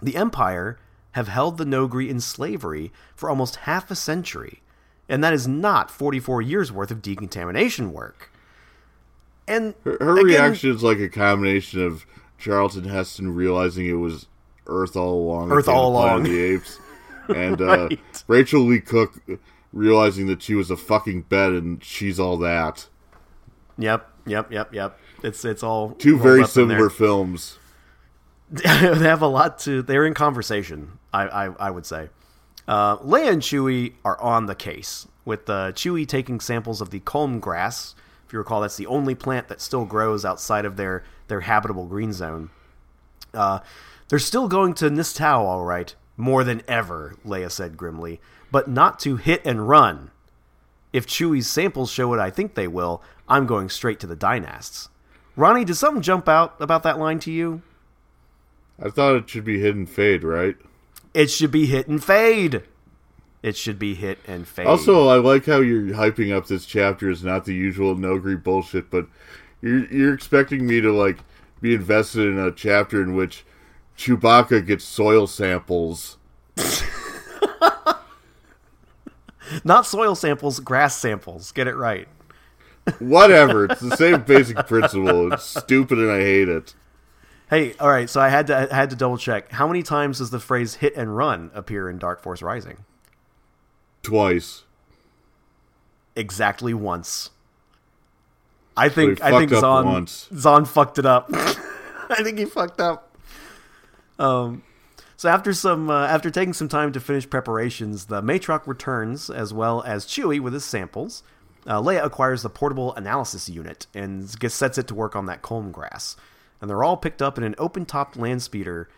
the Empire have held the Noghri in slavery for almost half a century, and that is not 44 years worth of decontamination work. And Her, her again, reaction is like a combination of Charlton Heston realizing it was Earth all along, Earth all along. the apes, and uh, Right. Rachael Leigh Cook realizing that she was a fucking bed and she's all that. Yep, yep, yep, yep. It's it's all Two very similar films. they have a lot to. They're in conversation. I I, I would say. Uh, Leia and Chewie are on the case with uh, Chewie taking samples of the kholm grass. If you recall, that's the only plant that still grows outside of their their habitable green zone. Uh, they're still going to Nystao, all right, more than ever. Leia said grimly, but not to hit and run. If Chewie's samples show what I think they will, I'm going straight to the dynasts. Ronnie, did something jump out about that line to you? I thought it should be Hidden Fade, right? It should be hit and fade. It should be hit and fade. Also, I like how you're hyping up this chapter is not the usual Nogri bullshit, but you're you're expecting me to like be invested in a chapter in which Chewbacca gets soil samples. not soil samples, grass samples. Get it right. Whatever, it's the same basic principle. It's stupid and I hate it. Hey, all right. So I had to I had to double check. How many times does the phrase "hit and run" appear in Dark Force Rising? Twice. Exactly once. I think he I think Zahn once. Zahn fucked it up. I think he fucked up. Um, so after some uh, after taking some time to finish preparations, the Maitrakh returns as well as Chewie with his samples. Uh, Leia acquires the portable analysis unit and gets, sets it to work on that kholm grass. And they're all picked up in an open-topped land speeder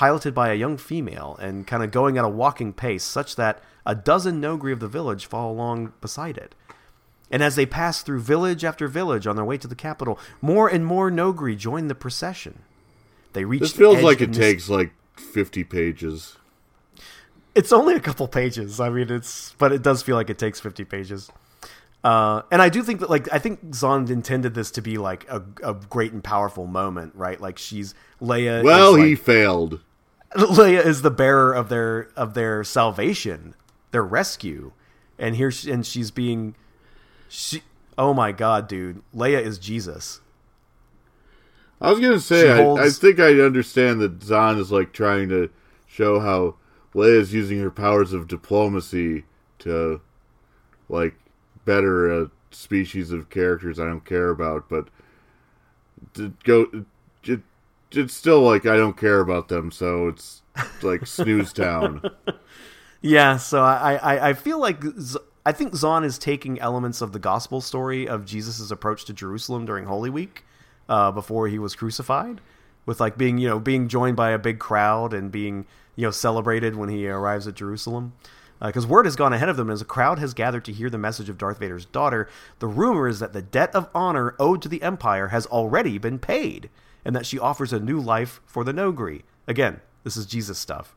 piloted by a young female and kind of going at a walking pace such that a dozen Noghri of the village follow along beside it. And as they pass through village after village on their way to the capital, more and more Noghri join the procession. They reach This feels like it takes like 50 pages. It's only a couple pages. I mean, it's but it does feel like it takes fifty pages. Uh, and I do think that, like, I think Zahn intended this to be like a, a great and powerful moment, right? Like, she's Leia. Well, is, he like, failed. Leia is the bearer of their of their salvation, their rescue, and here she, and she's being, she. Oh my God, dude! Leia is Jesus. I was gonna say, I, I think I understand that Zahn is like trying to show how Leia is using her powers of diplomacy to like better a species of characters I don't care about, but to go, it's still like I don't care about them, so it's like snooze town. Yeah, so I, I, I feel like Z- I think Zahn is taking elements of the gospel story of Jesus' approach to Jerusalem during Holy Week uh, before he was crucified, with like being you know being joined by a big crowd and being you know celebrated when he arrives at Jerusalem. Because uh, word has gone ahead of them as a crowd has gathered to hear the message of Darth Vader's daughter. The rumor is that the debt of honor owed to the Empire has already been paid, and that she offers a new life for the Noghri. Again, this is Jesus stuff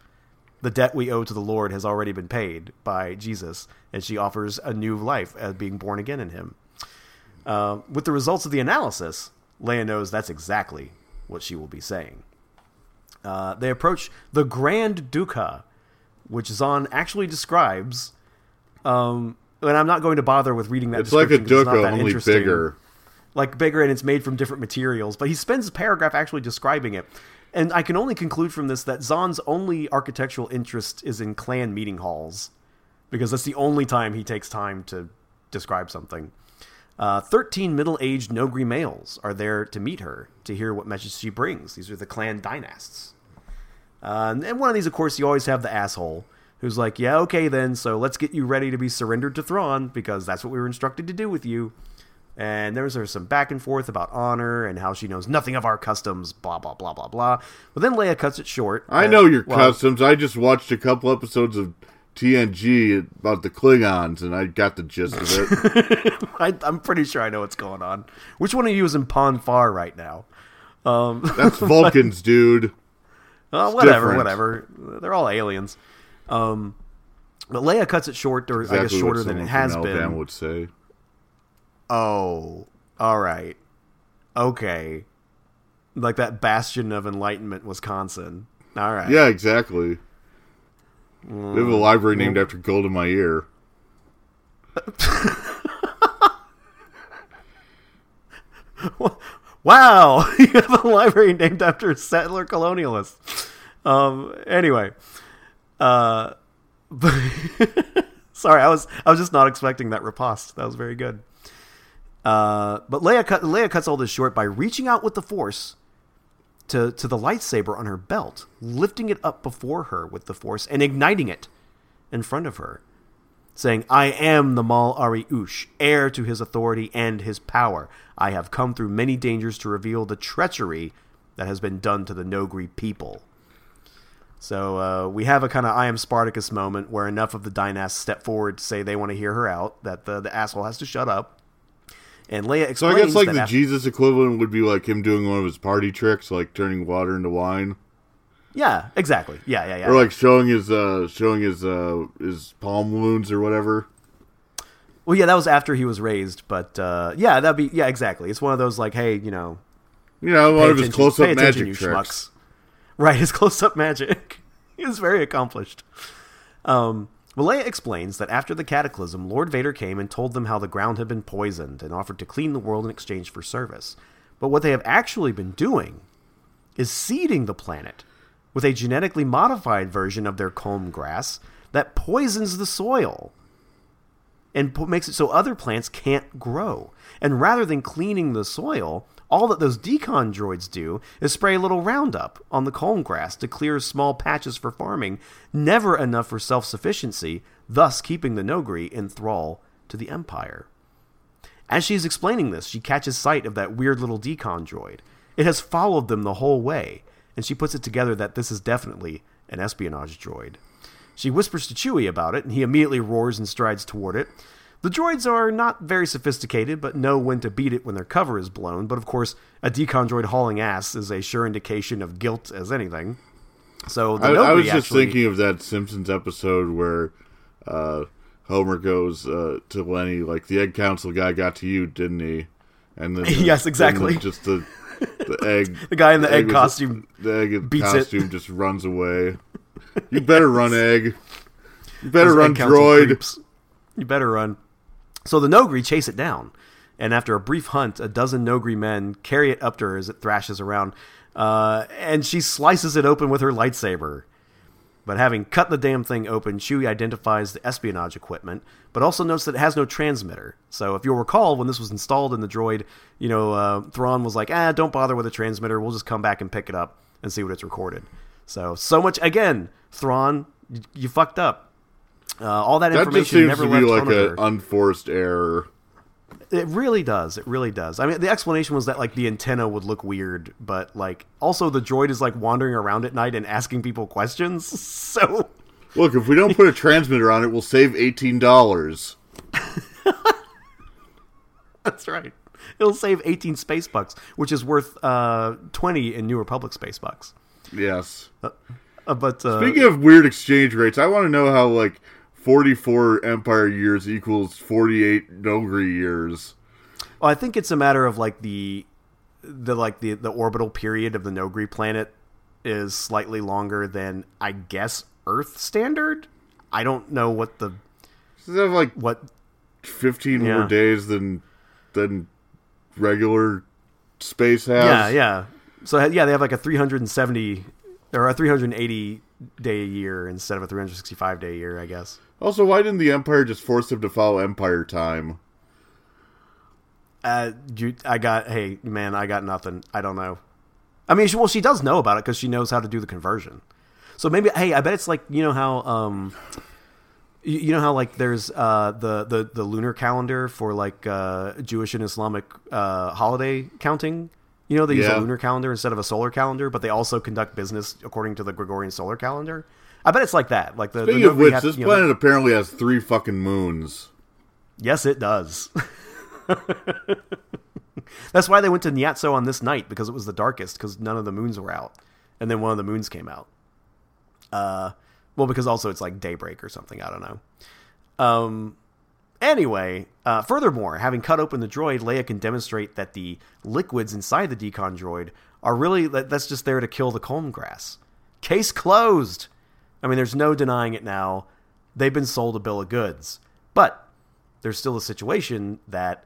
the debt we owe to the Lord has already been paid by Jesus, and she offers a new life as being born again in Him. Uh, with the results of the analysis, Leia knows that's exactly what she will be saying. Uh, they approach the Grand Dukha, which Zahn actually describes. Um, and I'm not going to bother with reading that. It's like a description 'cause it's not Dukha, only bigger. Like bigger and it's made from different materials. But he spends a paragraph actually describing it. And I can only conclude from this that Zahn's only architectural interest is in clan meeting halls, because that's the only time he takes time to describe something. Uh, Thirteen middle-aged Noghri males are there to meet her to hear what message she brings. These are the clan dynasts. Uh, and one of these, of course, you always have the asshole who's like, "Yeah, okay, then. So let's get you ready to be surrendered to Thrawn because that's what we were instructed to do with you." And there's, some back and forth about honor and how she knows nothing of our customs, blah blah blah blah blah. But then Leia cuts it short. I Uh, know your well, customs. I just watched a couple episodes of TNG about the Klingons, and I got the gist of it. I, I'm pretty sure I know what's going on. Which one of you is in Pon farr right now? That's Vulcans, dude. Uh, whatever, different. whatever. They're all aliens. Um, but Leia cuts it short, or I guess shorter than it has been. Alabama would say. Oh, all right. Okay. Like that bastion of enlightenment, Wisconsin. All right. Yeah, exactly. We Mm. have a library named after Gold in my ear. Wow, you have a library named after settler colonialists. Um. Anyway, uh, sorry, I was I was just not expecting that riposte. That was very good. Uh, but Leia cut, Leia cuts all this short by reaching out with the Force to to the lightsaber on her belt, lifting it up before her with the Force and igniting it in front of her saying, I am the Mal'ary'ush, heir to his authority and his power. I have come through many dangers to reveal the treachery that has been done to the Noghri people. So uh, we have a kind of I am Spartacus moment where enough of the dynasts step forward to say they want to hear her out, that the, the asshole has to shut up. And Leia explains So I guess like the af- Jesus equivalent would be like him doing one of his party tricks, like turning water into wine, Yeah, exactly. Yeah, yeah, yeah. or like showing his uh showing his uh his palm wounds or whatever. Well, yeah, that was after he was raised, but uh, yeah, that'd be yeah, exactly. It's one of those like, hey, you know, You know, one of his close up magic tricks. schmucks. Right, his close-up magic is very accomplished. Um, Leia explains that after the Cataclysm, Lord Vader came and told them how the ground had been poisoned and offered to clean the world in exchange for service. But what they have actually been doing is seeding the planet with a genetically modified version of their kholm grass that poisons the soil and makes it so other plants can't grow. And rather than cleaning the soil, all that those decon droids do is spray a little Roundup on the kholm grass to clear small patches for farming, never enough for self sufficiency, thus keeping the Noghri in thrall to the Empire. As she is explaining this, she catches sight of that weird little decon droid. It has followed them the whole way, and she puts it together that this is definitely an espionage droid. She whispers to Chewie about it, and he immediately roars and strides toward it. The droids are not very sophisticated, but know when to beat it when their cover is blown. But of course, a decon droid hauling ass is a sure indication of guilt as anything. So the I, I was just actually- thinking of that Simpsons episode where uh, Homer goes uh, to Lenny, like the egg council guy got to you, didn't he? And then the- Yes, exactly. the- just the the egg, The guy in the egg was- costume the egg beats it. costume just runs away. You better run, egg. You better Those run, droid. creeps. You better run. So the Noghri chase it down, and after a brief hunt, a dozen Noghri men carry it up to her as it thrashes around, uh, and she slices it open with her lightsaber. But having cut the damn thing open, Chewie identifies the espionage equipment, but also notes that it has no transmitter. So if you'll recall, when this was installed in the droid, you know, uh, Thrawn was like, ah, don't bother with a transmitter. We'll just come back and pick it up and see what it's recorded. So, so much, again, Thrawn, you, you fucked up. Uh, all that That information just seems never to be left like an unforced error. It really does. It really does. I mean, the explanation was that like the antenna would look weird, but like also the droid is like wandering around at night and asking people questions. So Look, if we don't put a transmitter on it, we'll save eighteen dollars. that's right. It'll save 18 space bucks, which is worth uh, 20 in New Republic space bucks. Yes. Uh, but uh, Speaking of weird exchange rates, I want to know how like forty-four Empire years equals forty-eight Noghri years. well, I think it's a matter of like the the like the the orbital period of the Noghri planet is slightly longer than I guess Earth standard. I don't know what the Does have like what fifteen Yeah. more days than than regular space has? Yeah, yeah. So yeah, they have like a 370 or a 380 day a year instead of a 365 day a year, I guess. Also, why didn't the Empire just force them to follow Empire time? Uh, you, I got hey man, I got nothing. I don't know. I mean, she, well, she does know about it because she knows how to do the conversion. So maybe hey, I bet it's like you know how um, you, you know how like there's uh the the the lunar calendar for like uh Jewish and Islamic uh holiday counting. You know they use Yeah. a lunar calendar instead of a solar calendar, but they also conduct business according to the Gregorian solar calendar. I bet it's like that. Like the, the of which, have- this you know, planet apparently has three fucking moons. Yes, it does. That's why they went to Nystao on this night because it was the darkest because none of the moons were out, and then one of the moons came out. Uh, well, because also it's like daybreak or something. I don't know. Um. Anyway, uh, furthermore, having cut open the droid, Leia can demonstrate that the liquids inside the decon droid are really that, that's just there to kill the kholm grass. Case closed. I mean, there's no denying it now. They've been sold a bill of goods, but there's still a situation that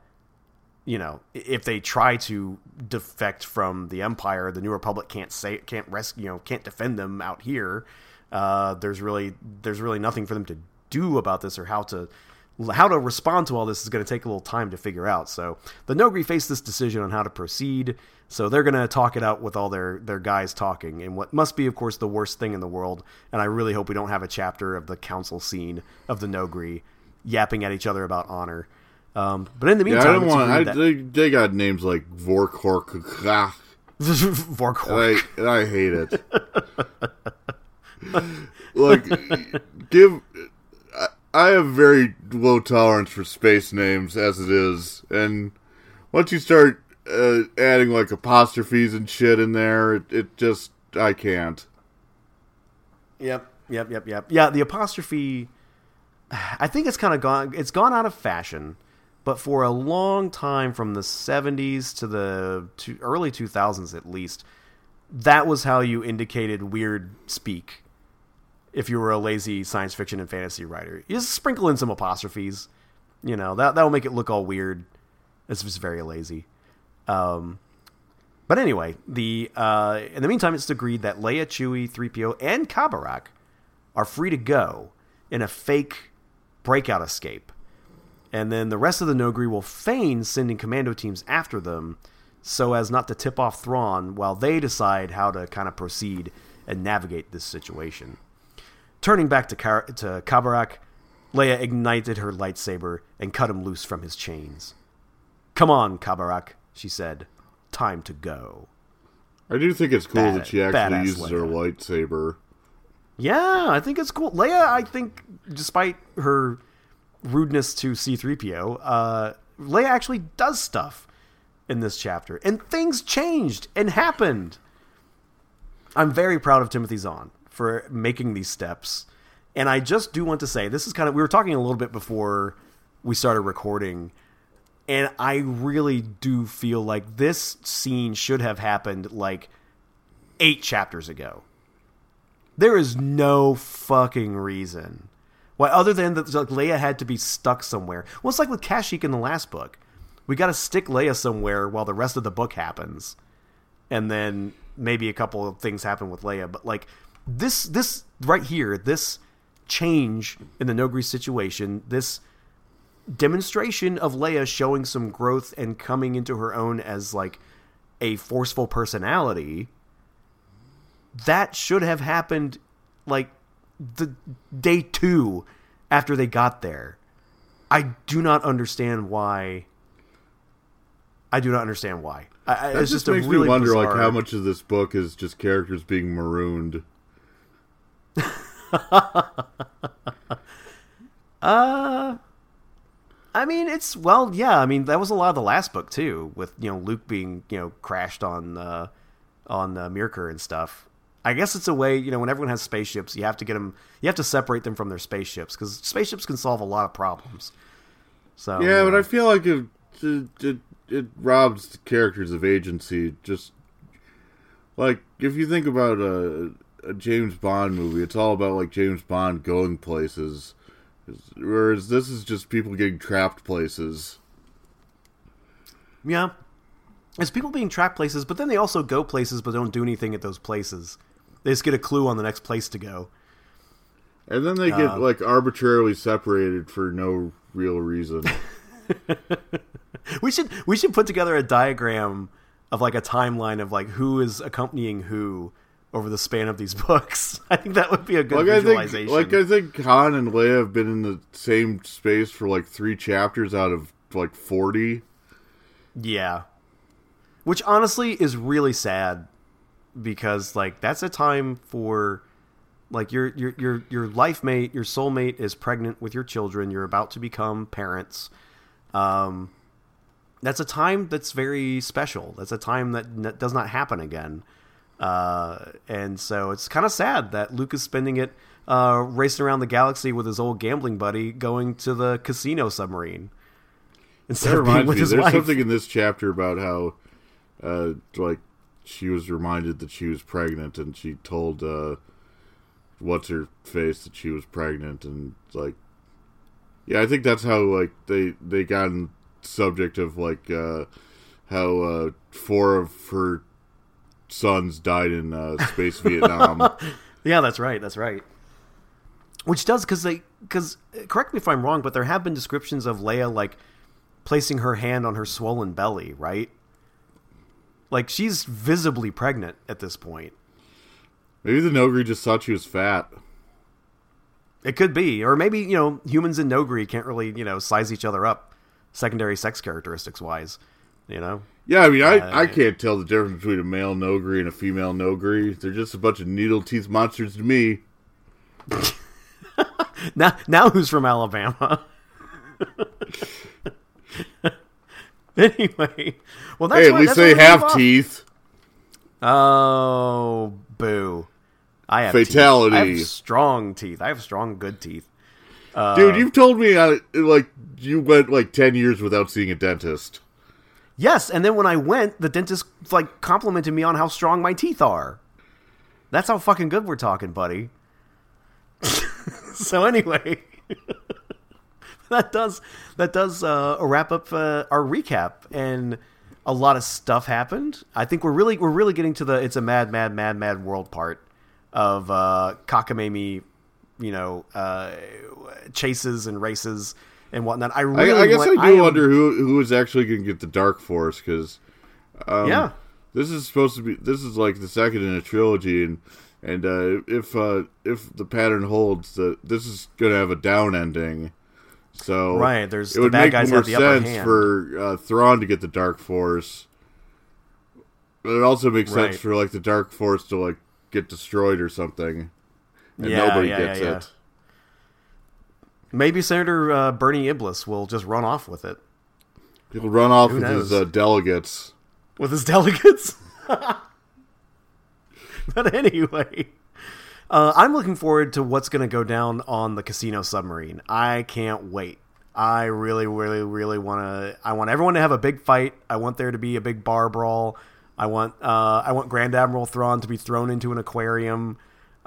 you know if they try to defect from the empire the new republic can't say can't rescue you know can't defend them out here uh, there's really there's really nothing for them to do about this or how to how to respond to all this is going to take a little time to figure out so the noghri face this decision on how to proceed so they're going to talk it out with all their their guys talking and what must be of course the worst thing in the world and i really hope we don't have a chapter of the council scene of the noghri yapping at each other about honor um, but in the Yeah, meantime, I don't want. I, that- they, they got names like Vorkork, and I, and I hate it. like, give. I, have very low tolerance for space names as it is, and once you start uh, adding like apostrophes and shit in there, it, it just I can't. Yep, yep, yep, yep. Yeah, the apostrophe. I think it's kind of gone. It's gone out of fashion, but for a long time, from the '70s to the to early 2000s at least, that was how you indicated weird speak. If you were a lazy science fiction and fantasy writer, you just sprinkle in some apostrophes. You know that that will make it look all weird. It's just very lazy. Um, but anyway, the uh, in the meantime, it's agreed that Leia, Chewie, 3PO, and Khabarakh are free to go in a fake breakout escape. And then the rest of the Noghri will feign sending commando teams after them so as not to tip off Thrawn while they decide how to kind of proceed and navigate this situation. Turning back to, Kar- to Khabarakh, Leia ignited her lightsaber and cut him loose from his chains. Come on, Khabarakh, she said. Time to go. I do think it's cool Bad- that she actually badass uses her lightsaber. Yeah, I think it's cool. Leia, I think, despite her rudeness to C3PO, uh, Leia actually does stuff in this chapter. And things changed and happened. I'm very proud of Timothy Zahn for making these steps. And I just do want to say this is kind of, we were talking a little bit before we started recording. And I really do feel like this scene should have happened like eight chapters ago. There is no fucking reason why, other than that, like Leia had to be stuck somewhere. Well, it's like with Kashyyyk in the last book. We got to stick Leia somewhere while the rest of the book happens, and then maybe a couple of things happen with Leia. But like this, this right here, this change in the Noghri situation, this demonstration of Leia showing some growth and coming into her own as like a forceful personality that should have happened like the day two after they got there. I do not understand why. I do not understand why. I, That it's just, just, makes a really me wonder, like, how much of this book is just characters being marooned. Uh, I mean, it's well, yeah. I mean, that was a lot of the last book too, with you know Luke being you know crashed on uh, on uh, Myrkr and stuff. I guess it's a way you know when everyone has spaceships, you have to get them, you have to separate them from their spaceships because spaceships can solve a lot of problems. So Yeah, but uh, I feel like it, it, it, it robs the characters of agency. Just like if you think about a, a James Bond movie, it's all about like James Bond going places, whereas this is just people getting trapped places. yeah, it's people being trapped places, but then they also go places but don't do anything at those places. They just get a clue on the next place to go. And then they get Uh. like arbitrarily separated for no real reason. We should we should put together a diagram of like a timeline of like who is accompanying who over the span of these books. I think that would be a good like I visualization. think, like I think Han and Leia have been in the same space for like three chapters out of like forty. yeah, which honestly is really sad because like that's a time for like your your your your life mate, your soulmate is pregnant with your children. You're about to become parents. Um, that's a time that's very special. That's a time that n- does not happen again. Uh, and so it's kind of sad that Luke is spending it uh, racing around the galaxy with his old gambling buddy, going to the casino submarine instead That of reminds with me. There's wife. something in this chapter about how, uh, like, she was reminded that she was pregnant, and she told uh, what's her face that she was pregnant, and like, yeah, I think that's how like they they got in subject of like uh, how uh, four of her sons died in uh, space Vietnam. Yeah, that's right. That's right. Which does because they because correct me if I'm wrong, but there have been descriptions of Leia like placing her hand on her swollen belly, right? Like she's visibly pregnant at this point. Maybe the Noghri just thought she was fat. It could be, or maybe you know humans and Noghri can't really you know size each other up, secondary sex characteristics wise. You know, Yeah, I mean, I, Uh, I can't tell the difference between a male Noghri and a female Noghri. They're just a bunch of needle teeth monsters to me. now now who's from Alabama? anyway, well that's hey, at why- least they have teeth. Oh, boo! I have Fatality. Teeth. I have strong teeth. I have strong, good teeth. Uh, Dude, you've told me uh, like you went like ten years without seeing a dentist. Yes, and then when I went, the dentist like complimented me on how strong my teeth are. That's how fucking good we're talking, buddy. so anyway, that does that does uh, wrap up uh, our recap, and a lot of stuff happened. I think we're really we're really getting to the it's a mad mad mad mad world part of uh, cockamamie, you know, uh, chases and races and whatnot. I I, really I guess want- I do am- wonder who who is actually going to get the Dark Force because um, yeah. this is supposed to be this is like the second in a trilogy and and uh, if uh, if the pattern holds that this is going to have a down ending. So Right, there's- it the would bad make guys more have the upper sense for uh, Thrawn to get the Dark Force, but it also makes Right. sense for like the Dark Force to like get destroyed or something, and Yeah, nobody yeah, gets yeah. it. Maybe Senator uh, Bernie Iblis will just run off with it He'll run off Who with knows? his uh, delegates. with his delegates. but anyway, uh, I'm looking forward to what's going to go down on the casino submarine. I can't wait. I really, really, really want to. I want everyone to have a big fight. I want there to be a big bar brawl. I want. Uh, I want Grand Admiral Thrawn to be thrown into an aquarium.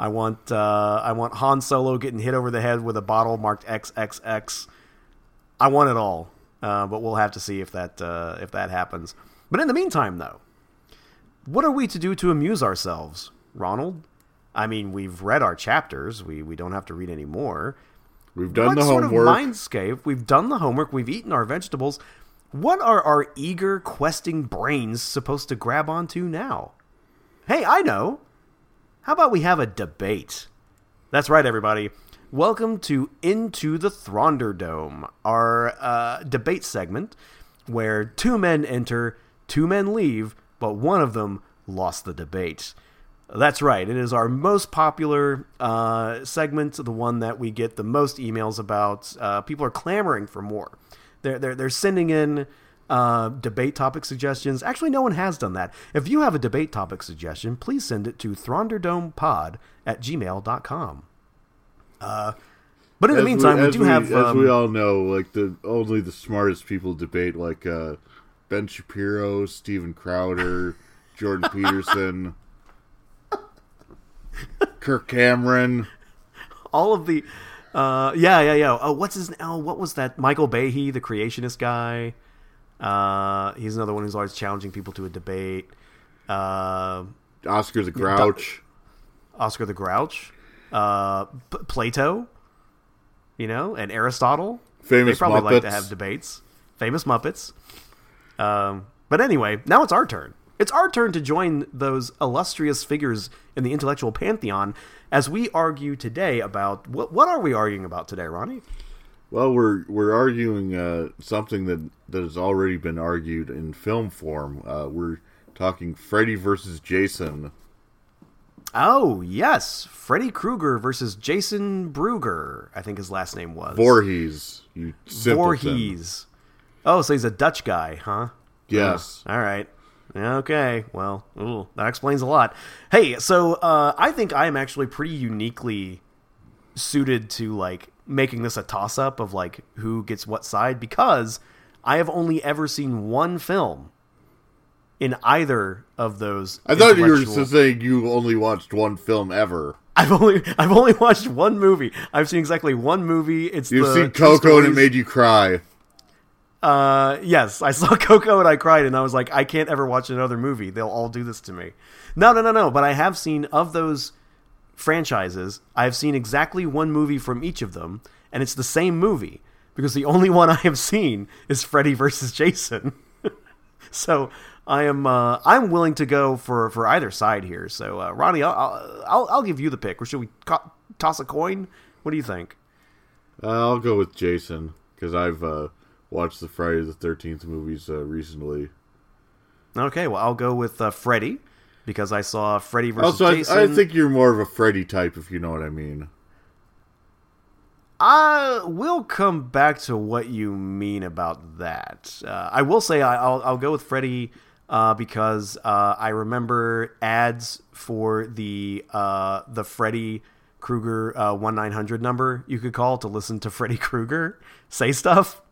I want. Uh, I want Han Solo getting hit over the head with a bottle marked XXX. I want it all, uh, but we'll have to see if that uh, if that happens. But in the meantime, though, what are we to do to amuse ourselves, Ronald? I mean, we've read our chapters. We we don't have to read any more. We've done what the sort homework. of mindscape? We've done the homework. We've eaten our vegetables. What are our eager, questing brains supposed to grab onto now? Hey, I know. How about we have a debate? That's right, everybody. Welcome to Into the Thrawnderdome, our uh, debate segment where two men enter, two men leave, but one of them lost the debate. That's right. It is our most popular uh, segment, the one that we get the most emails about. Uh, people are clamoring for more. They're they're, they're sending in uh, debate topic suggestions. Actually, no one has done that. If you have a debate topic suggestion, please send it to thrawnderdomepod at gmail.com. Uh, but in the As meantime, we, as do have. as um, we all know, like the only the smartest people debate, like uh, Ben Shapiro, Steven Crowder, Jordan Peterson, Kirk Cameron. all of the uh yeah yeah yeah oh what's his oh what was that michael Behe, the creationist guy uh he's another one who's always challenging people to a debate. Uh Oscar the Grouch. oscar the grouch. Uh P- plato you know and aristotle. Famous Muppets. they probably like to have debates. Famous muppets. Um but anyway now it's our turn. It's our turn to join those illustrious figures in the intellectual pantheon as we argue today about what what are we arguing about today ronnie Well, we're we're arguing uh, something that that has already been argued in film form. Uh, we're talking Freddy versus Jason. Oh, yes. Freddy Krueger versus Jason Bruger, I think his last name was. Voorhees, you simpleton. Voorhees. Oh, so he's a Dutch guy, huh? Yes. All right. Okay. Well, ooh, that explains a lot. Hey, so uh, I think I am actually pretty uniquely suited to like making this a toss up of like who gets what side because I have only ever seen one film in either of those. I thought you were intellectual- saying you only watched one film ever. I've only I've only watched one movie. I've seen exactly one movie. It's You've the seen Coco and it made you cry. Uh, yes, I saw Coco and I cried, and I was like, I can't ever watch another movie. They'll all do this to me. No, no, no, no. But I have seen of those franchises. I've seen exactly one movie from each of them, and it's the same movie because the only one I have seen is Freddy versus Jason. so I am uh, I'm willing to go for for either side here. So uh, Ronnie, I'll, I'll I'll I'll give you the pick, or should we co- toss a coin? What do you think? Uh, I'll go with Jason because I've uh, watched the Friday the Thirteenth movies uh, recently. Okay, well I'll go with uh, Freddy because I saw Freddy versus Also, I, Jason. I think you're more of a Freddy type, if you know what I mean. I will come back to what you mean about that. Uh, I will say I, I'll I'll go with Freddy uh, because uh, I remember ads for the uh, the Freddy Krueger uh, one nine hundred number you could call to listen to Freddy Krueger say stuff.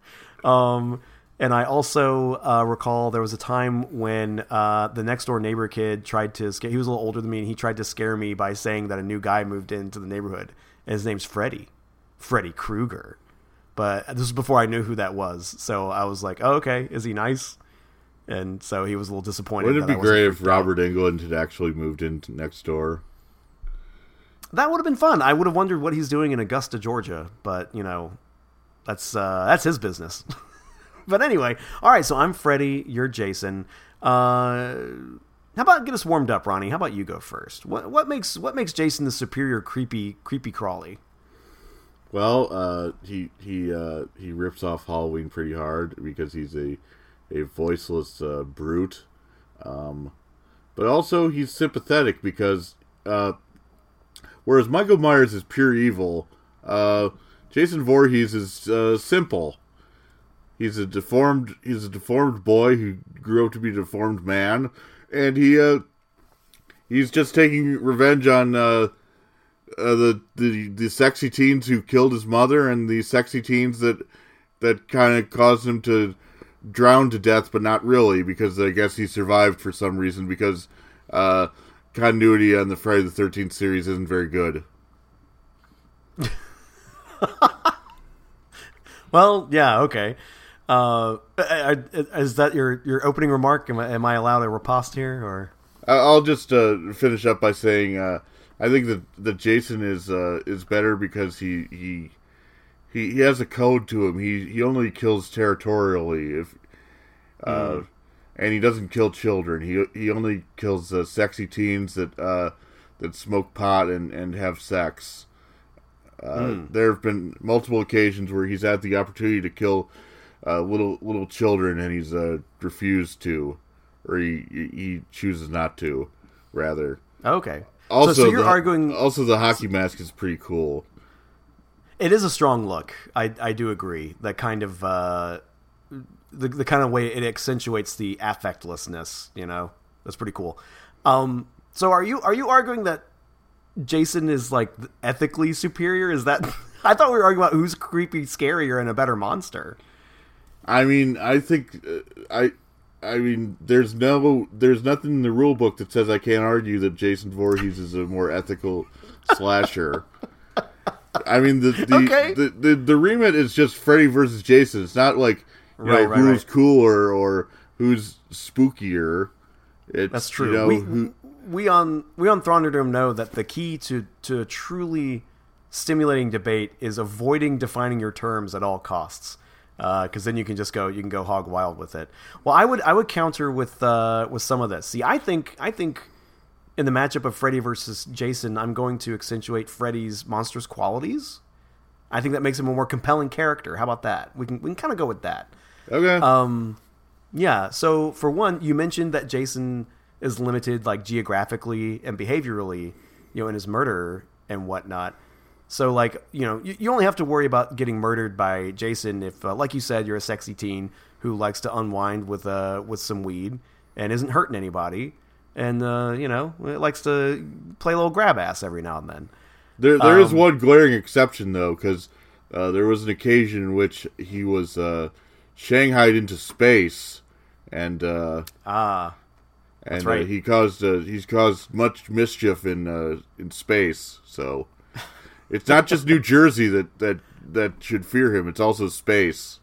Um, and I also uh, recall there was a time when uh, the next door neighbor kid tried to scare. He was a little older than me, and he tried to scare me by saying that a new guy moved into the neighborhood, and his name's Freddy, Freddy Krueger. But this was before I knew who that was, so I was like, oh, "Okay, is he nice?" And so he was a little disappointed. Wouldn't it be great if out. Robert Englund had actually moved in next door? That would have been fun. I would have wondered what he's doing in Augusta, Georgia, but you know, that's uh, that's his business. but anyway, all right. So I'm Freddy. You're Jason. Uh, how about get us warmed up, Ronnie? How about you go first? What what makes what makes Jason the superior creepy creepy crawly? Well, uh, he he uh, he rips off Halloween pretty hard because he's a a voiceless uh, brute, um, but also he's sympathetic because uh, whereas Michael Myers is pure evil, uh, Jason Voorhees is uh, simple. He's a deformed he's a deformed boy who grew up to be a deformed man, and he uh, he's just taking revenge on. Uh, uh, the, the the sexy teens who killed his mother and the sexy teens that that kind of caused him to drown to death, but not really because I guess he survived for some reason because uh, continuity on the Friday the Thirteenth series isn't very good. Well, yeah, okay. Uh, I- I- is that your your opening remark? Am I, am I allowed a riposte here, or I'll just uh, finish up by saying uh, I think that that Jason is uh, is better because he he. He, he has a code to him. He he only kills territorially if uh, and he doesn't kill children. He he only kills uh, sexy teens that uh, that smoke pot and, and have sex. Uh, There have been multiple occasions where he's had the opportunity to kill uh, little little children, and he's uh, refused to, or he he chooses not to, rather. Okay. Also, so, so you're the, arguing Also, the hockey mask is pretty cool. it is a strong look. I I do agree. That kind of uh, the the kind of way it accentuates the affectlessness. You know, that's pretty cool. Um, so are you are you arguing that Jason is like ethically superior? Is that I thought we were arguing about who's creepy, scarier, and a better monster. I mean, I think uh, I. I mean, there's no, there's nothing in the rule book that says I can't argue that Jason Voorhees is a more ethical slasher. I mean, the the, Okay. the, the the remit is just Freddy versus Jason. It's not like you Right, know right, who's right. cooler or who's spookier. It's, That's true. You know, we, who, we on we on Thrawnderdome know that the key to to a truly stimulating debate is avoiding defining your terms at all costs. Because then you can just go you can go hog wild with it. Well, I would I would counter with uh, with some of this. See, I think I think in the matchup of Freddy versus Jason, I'm going to accentuate Freddy's monstrous qualities. I think that makes him a more compelling character. How about that? We can we can kind of go with that. okay. Um, yeah. So for one, you mentioned that Jason is limited, like geographically and behaviorally, you know, in his murder and whatnot. So like, you know, you, you only have to worry about getting murdered by Jason if, uh, like you said, you're a sexy teen who likes to unwind with uh with some weed and isn't hurting anybody, and uh, you know, likes to play a little grab ass every now and then. There, there is Um, one glaring exception though, because uh, there was an occasion in which he was uh, shanghaied into space, and uh, Ah, and right. uh, he caused uh, he's caused much mischief in uh, in space. So it's not just New Jersey that that that should fear him; it's also space.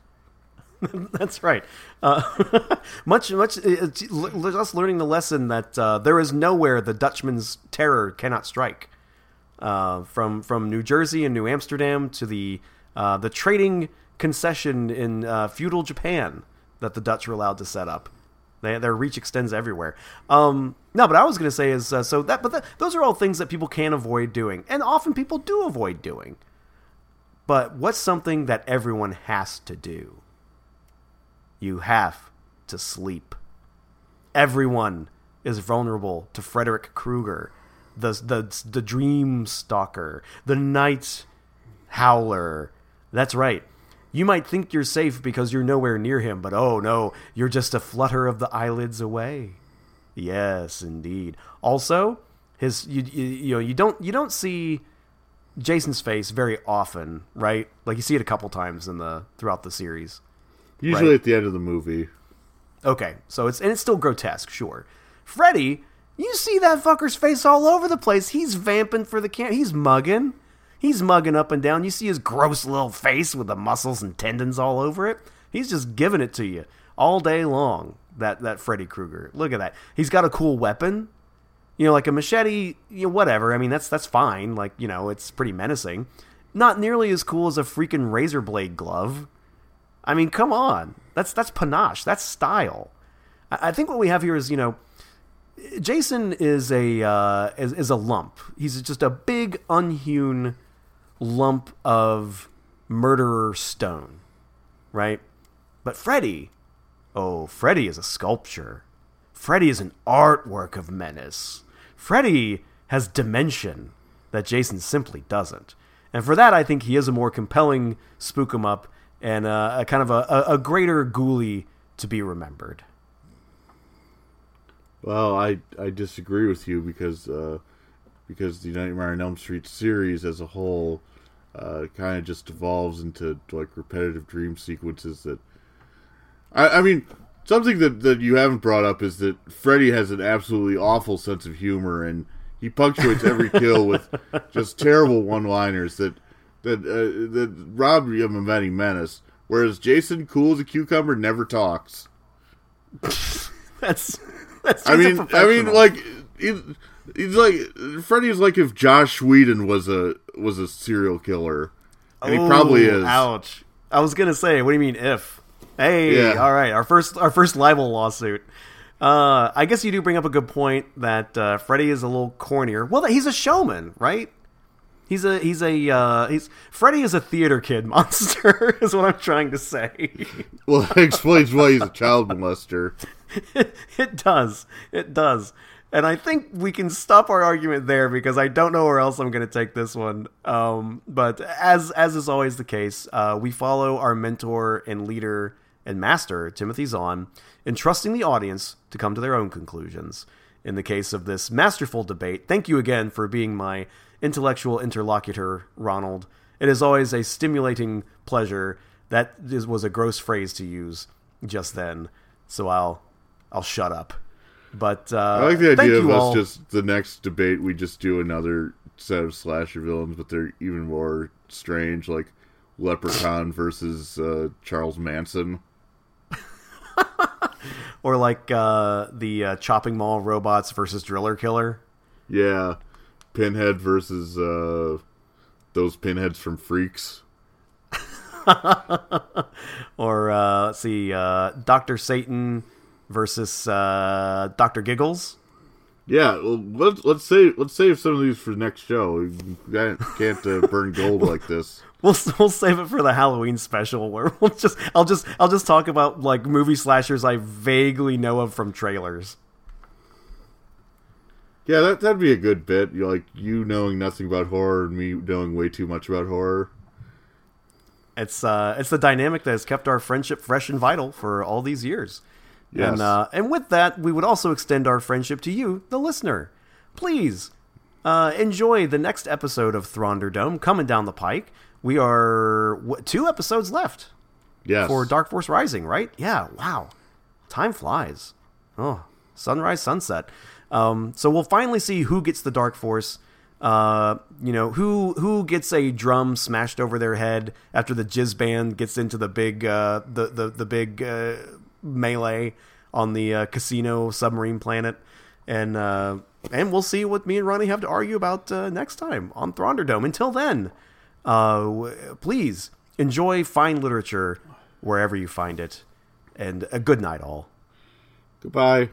That's right. Uh, much, much. It's us learning the lesson that uh, there is nowhere the Dutchman's terror cannot strike. Uh, from from New Jersey and New Amsterdam to the uh, the trading concession in uh, feudal Japan that the Dutch were allowed to set up. They, their reach extends everywhere. Um, no, but I was going to say is uh, so that, but those are all things that people can avoid doing, and often people do avoid doing. But what's something that everyone has to do? You have to sleep. Everyone is vulnerable to Frederick Krueger, the the the Dream Stalker, the Night Howler. That's right. You might think you're safe because you're nowhere near him, but oh no, you're just a flutter of the eyelids away. Yes, indeed. Also, his you, you you know you don't you don't see Jason's face very often, right? Like you see it a couple times in the throughout the series. Usually Right. at the end of the movie. Okay, so it's and it's still grotesque, sure. Freddy, you see that fucker's face all over the place. He's vamping for the camp. He's mugging. He's mugging up and down. You see his gross little face with the muscles and tendons all over it. He's just giving it to you all day long. That that Freddy Krueger. Look at that. He's got a cool weapon. You know, like a machete. You know, whatever. I mean, that's that's fine. Like you know, it's pretty menacing. Not nearly as cool as a freaking razor blade glove. I mean, come on. That's that's panache. That's style. I, I think what we have here is, you know, Jason is a uh, is, is a lump. He's just a big unhewn lump of murderer stone, right? But Freddy, oh, Freddy is a sculpture. Freddy is an artwork of menace. Freddy has dimension that Jason simply doesn't. And for that, I think he is a more compelling spook 'em up and uh, a kind of a, a, a greater ghoulie to be remembered. Well, I I disagree with you because uh, because the Nightmare on Elm Street series as a whole uh, kind of just evolves into like repetitive dream sequences that I, I mean something that, that you haven't brought up is that Freddy has an absolutely awful sense of humor and he punctuates every kill with just terrible one-liners that that uh, that rob him of any menace. Whereas Jason, cool as a cucumber, never talks. That's that's. I mean, I mean, like he, he's like Freddy's like if Joss Whedon was a was a serial killer, and he probably is. Ouch! I was gonna say, what do you mean if? Hey, Yeah. all right, our first our first libel lawsuit. Uh, I guess you do bring up a good point that uh, Freddy is a little cornier. Well, he's a showman, right? He's a he's a uh, he's Freddy is a theater kid monster is what I'm trying to say. Well, that explains why he's a child molester. it, it does. It does. And I think we can stop our argument there because I don't know where else I'm going to take this one. Um, but as as is always the case, uh, we follow our mentor and leader and master Timothy Zahn, entrusting the audience to come to their own conclusions. In the case of this masterful debate, thank you again for being my intellectual interlocutor, Ronald. It is always a stimulating pleasure. That is, was a gross phrase to use just then, so I'll I'll shut up. But uh, I like the idea of us all. just the next debate we just do another set of slasher villains, but they're even more strange, like Leprechaun versus uh, Charles Manson. or like uh, the uh, chopping mall robots versus driller killer. Yeah, Pinhead versus uh, those pinheads from Freaks. Or uh, let's see, uh, Doctor Satan versus uh, Doctor Giggles. Yeah, well, let's let's save let's save some of these for the next show. We can't, can't uh, burn gold like this. We'll we'll save it for the Halloween special where we'll just I'll just I'll just talk about like movie slashers I vaguely know of from trailers. Yeah, that that'd be a good bit. You like you knowing nothing about horror and me knowing way too much about horror. It's uh it's the dynamic that has kept our friendship fresh and vital for all these years. Yes. And uh, and with that, we would also extend our friendship to you, the listener. Please uh, enjoy the next episode of Thrawnderdome coming down the pike. We are what, two episodes left Yes. for Dark Force Rising, right? Yeah. Wow, time flies. Oh, sunrise, sunset. Um, so we'll finally see who gets the Dark Force. Uh, you know who who gets a drum smashed over their head after the Jizz band gets into the big uh, the the the big uh, melee on the uh, casino submarine planet, and uh, and we'll see what me and Ronnie have to argue about uh, next time on Thrawnderdome. Until then, uh, w- please enjoy fine literature wherever you find it, and a good night, all. Goodbye.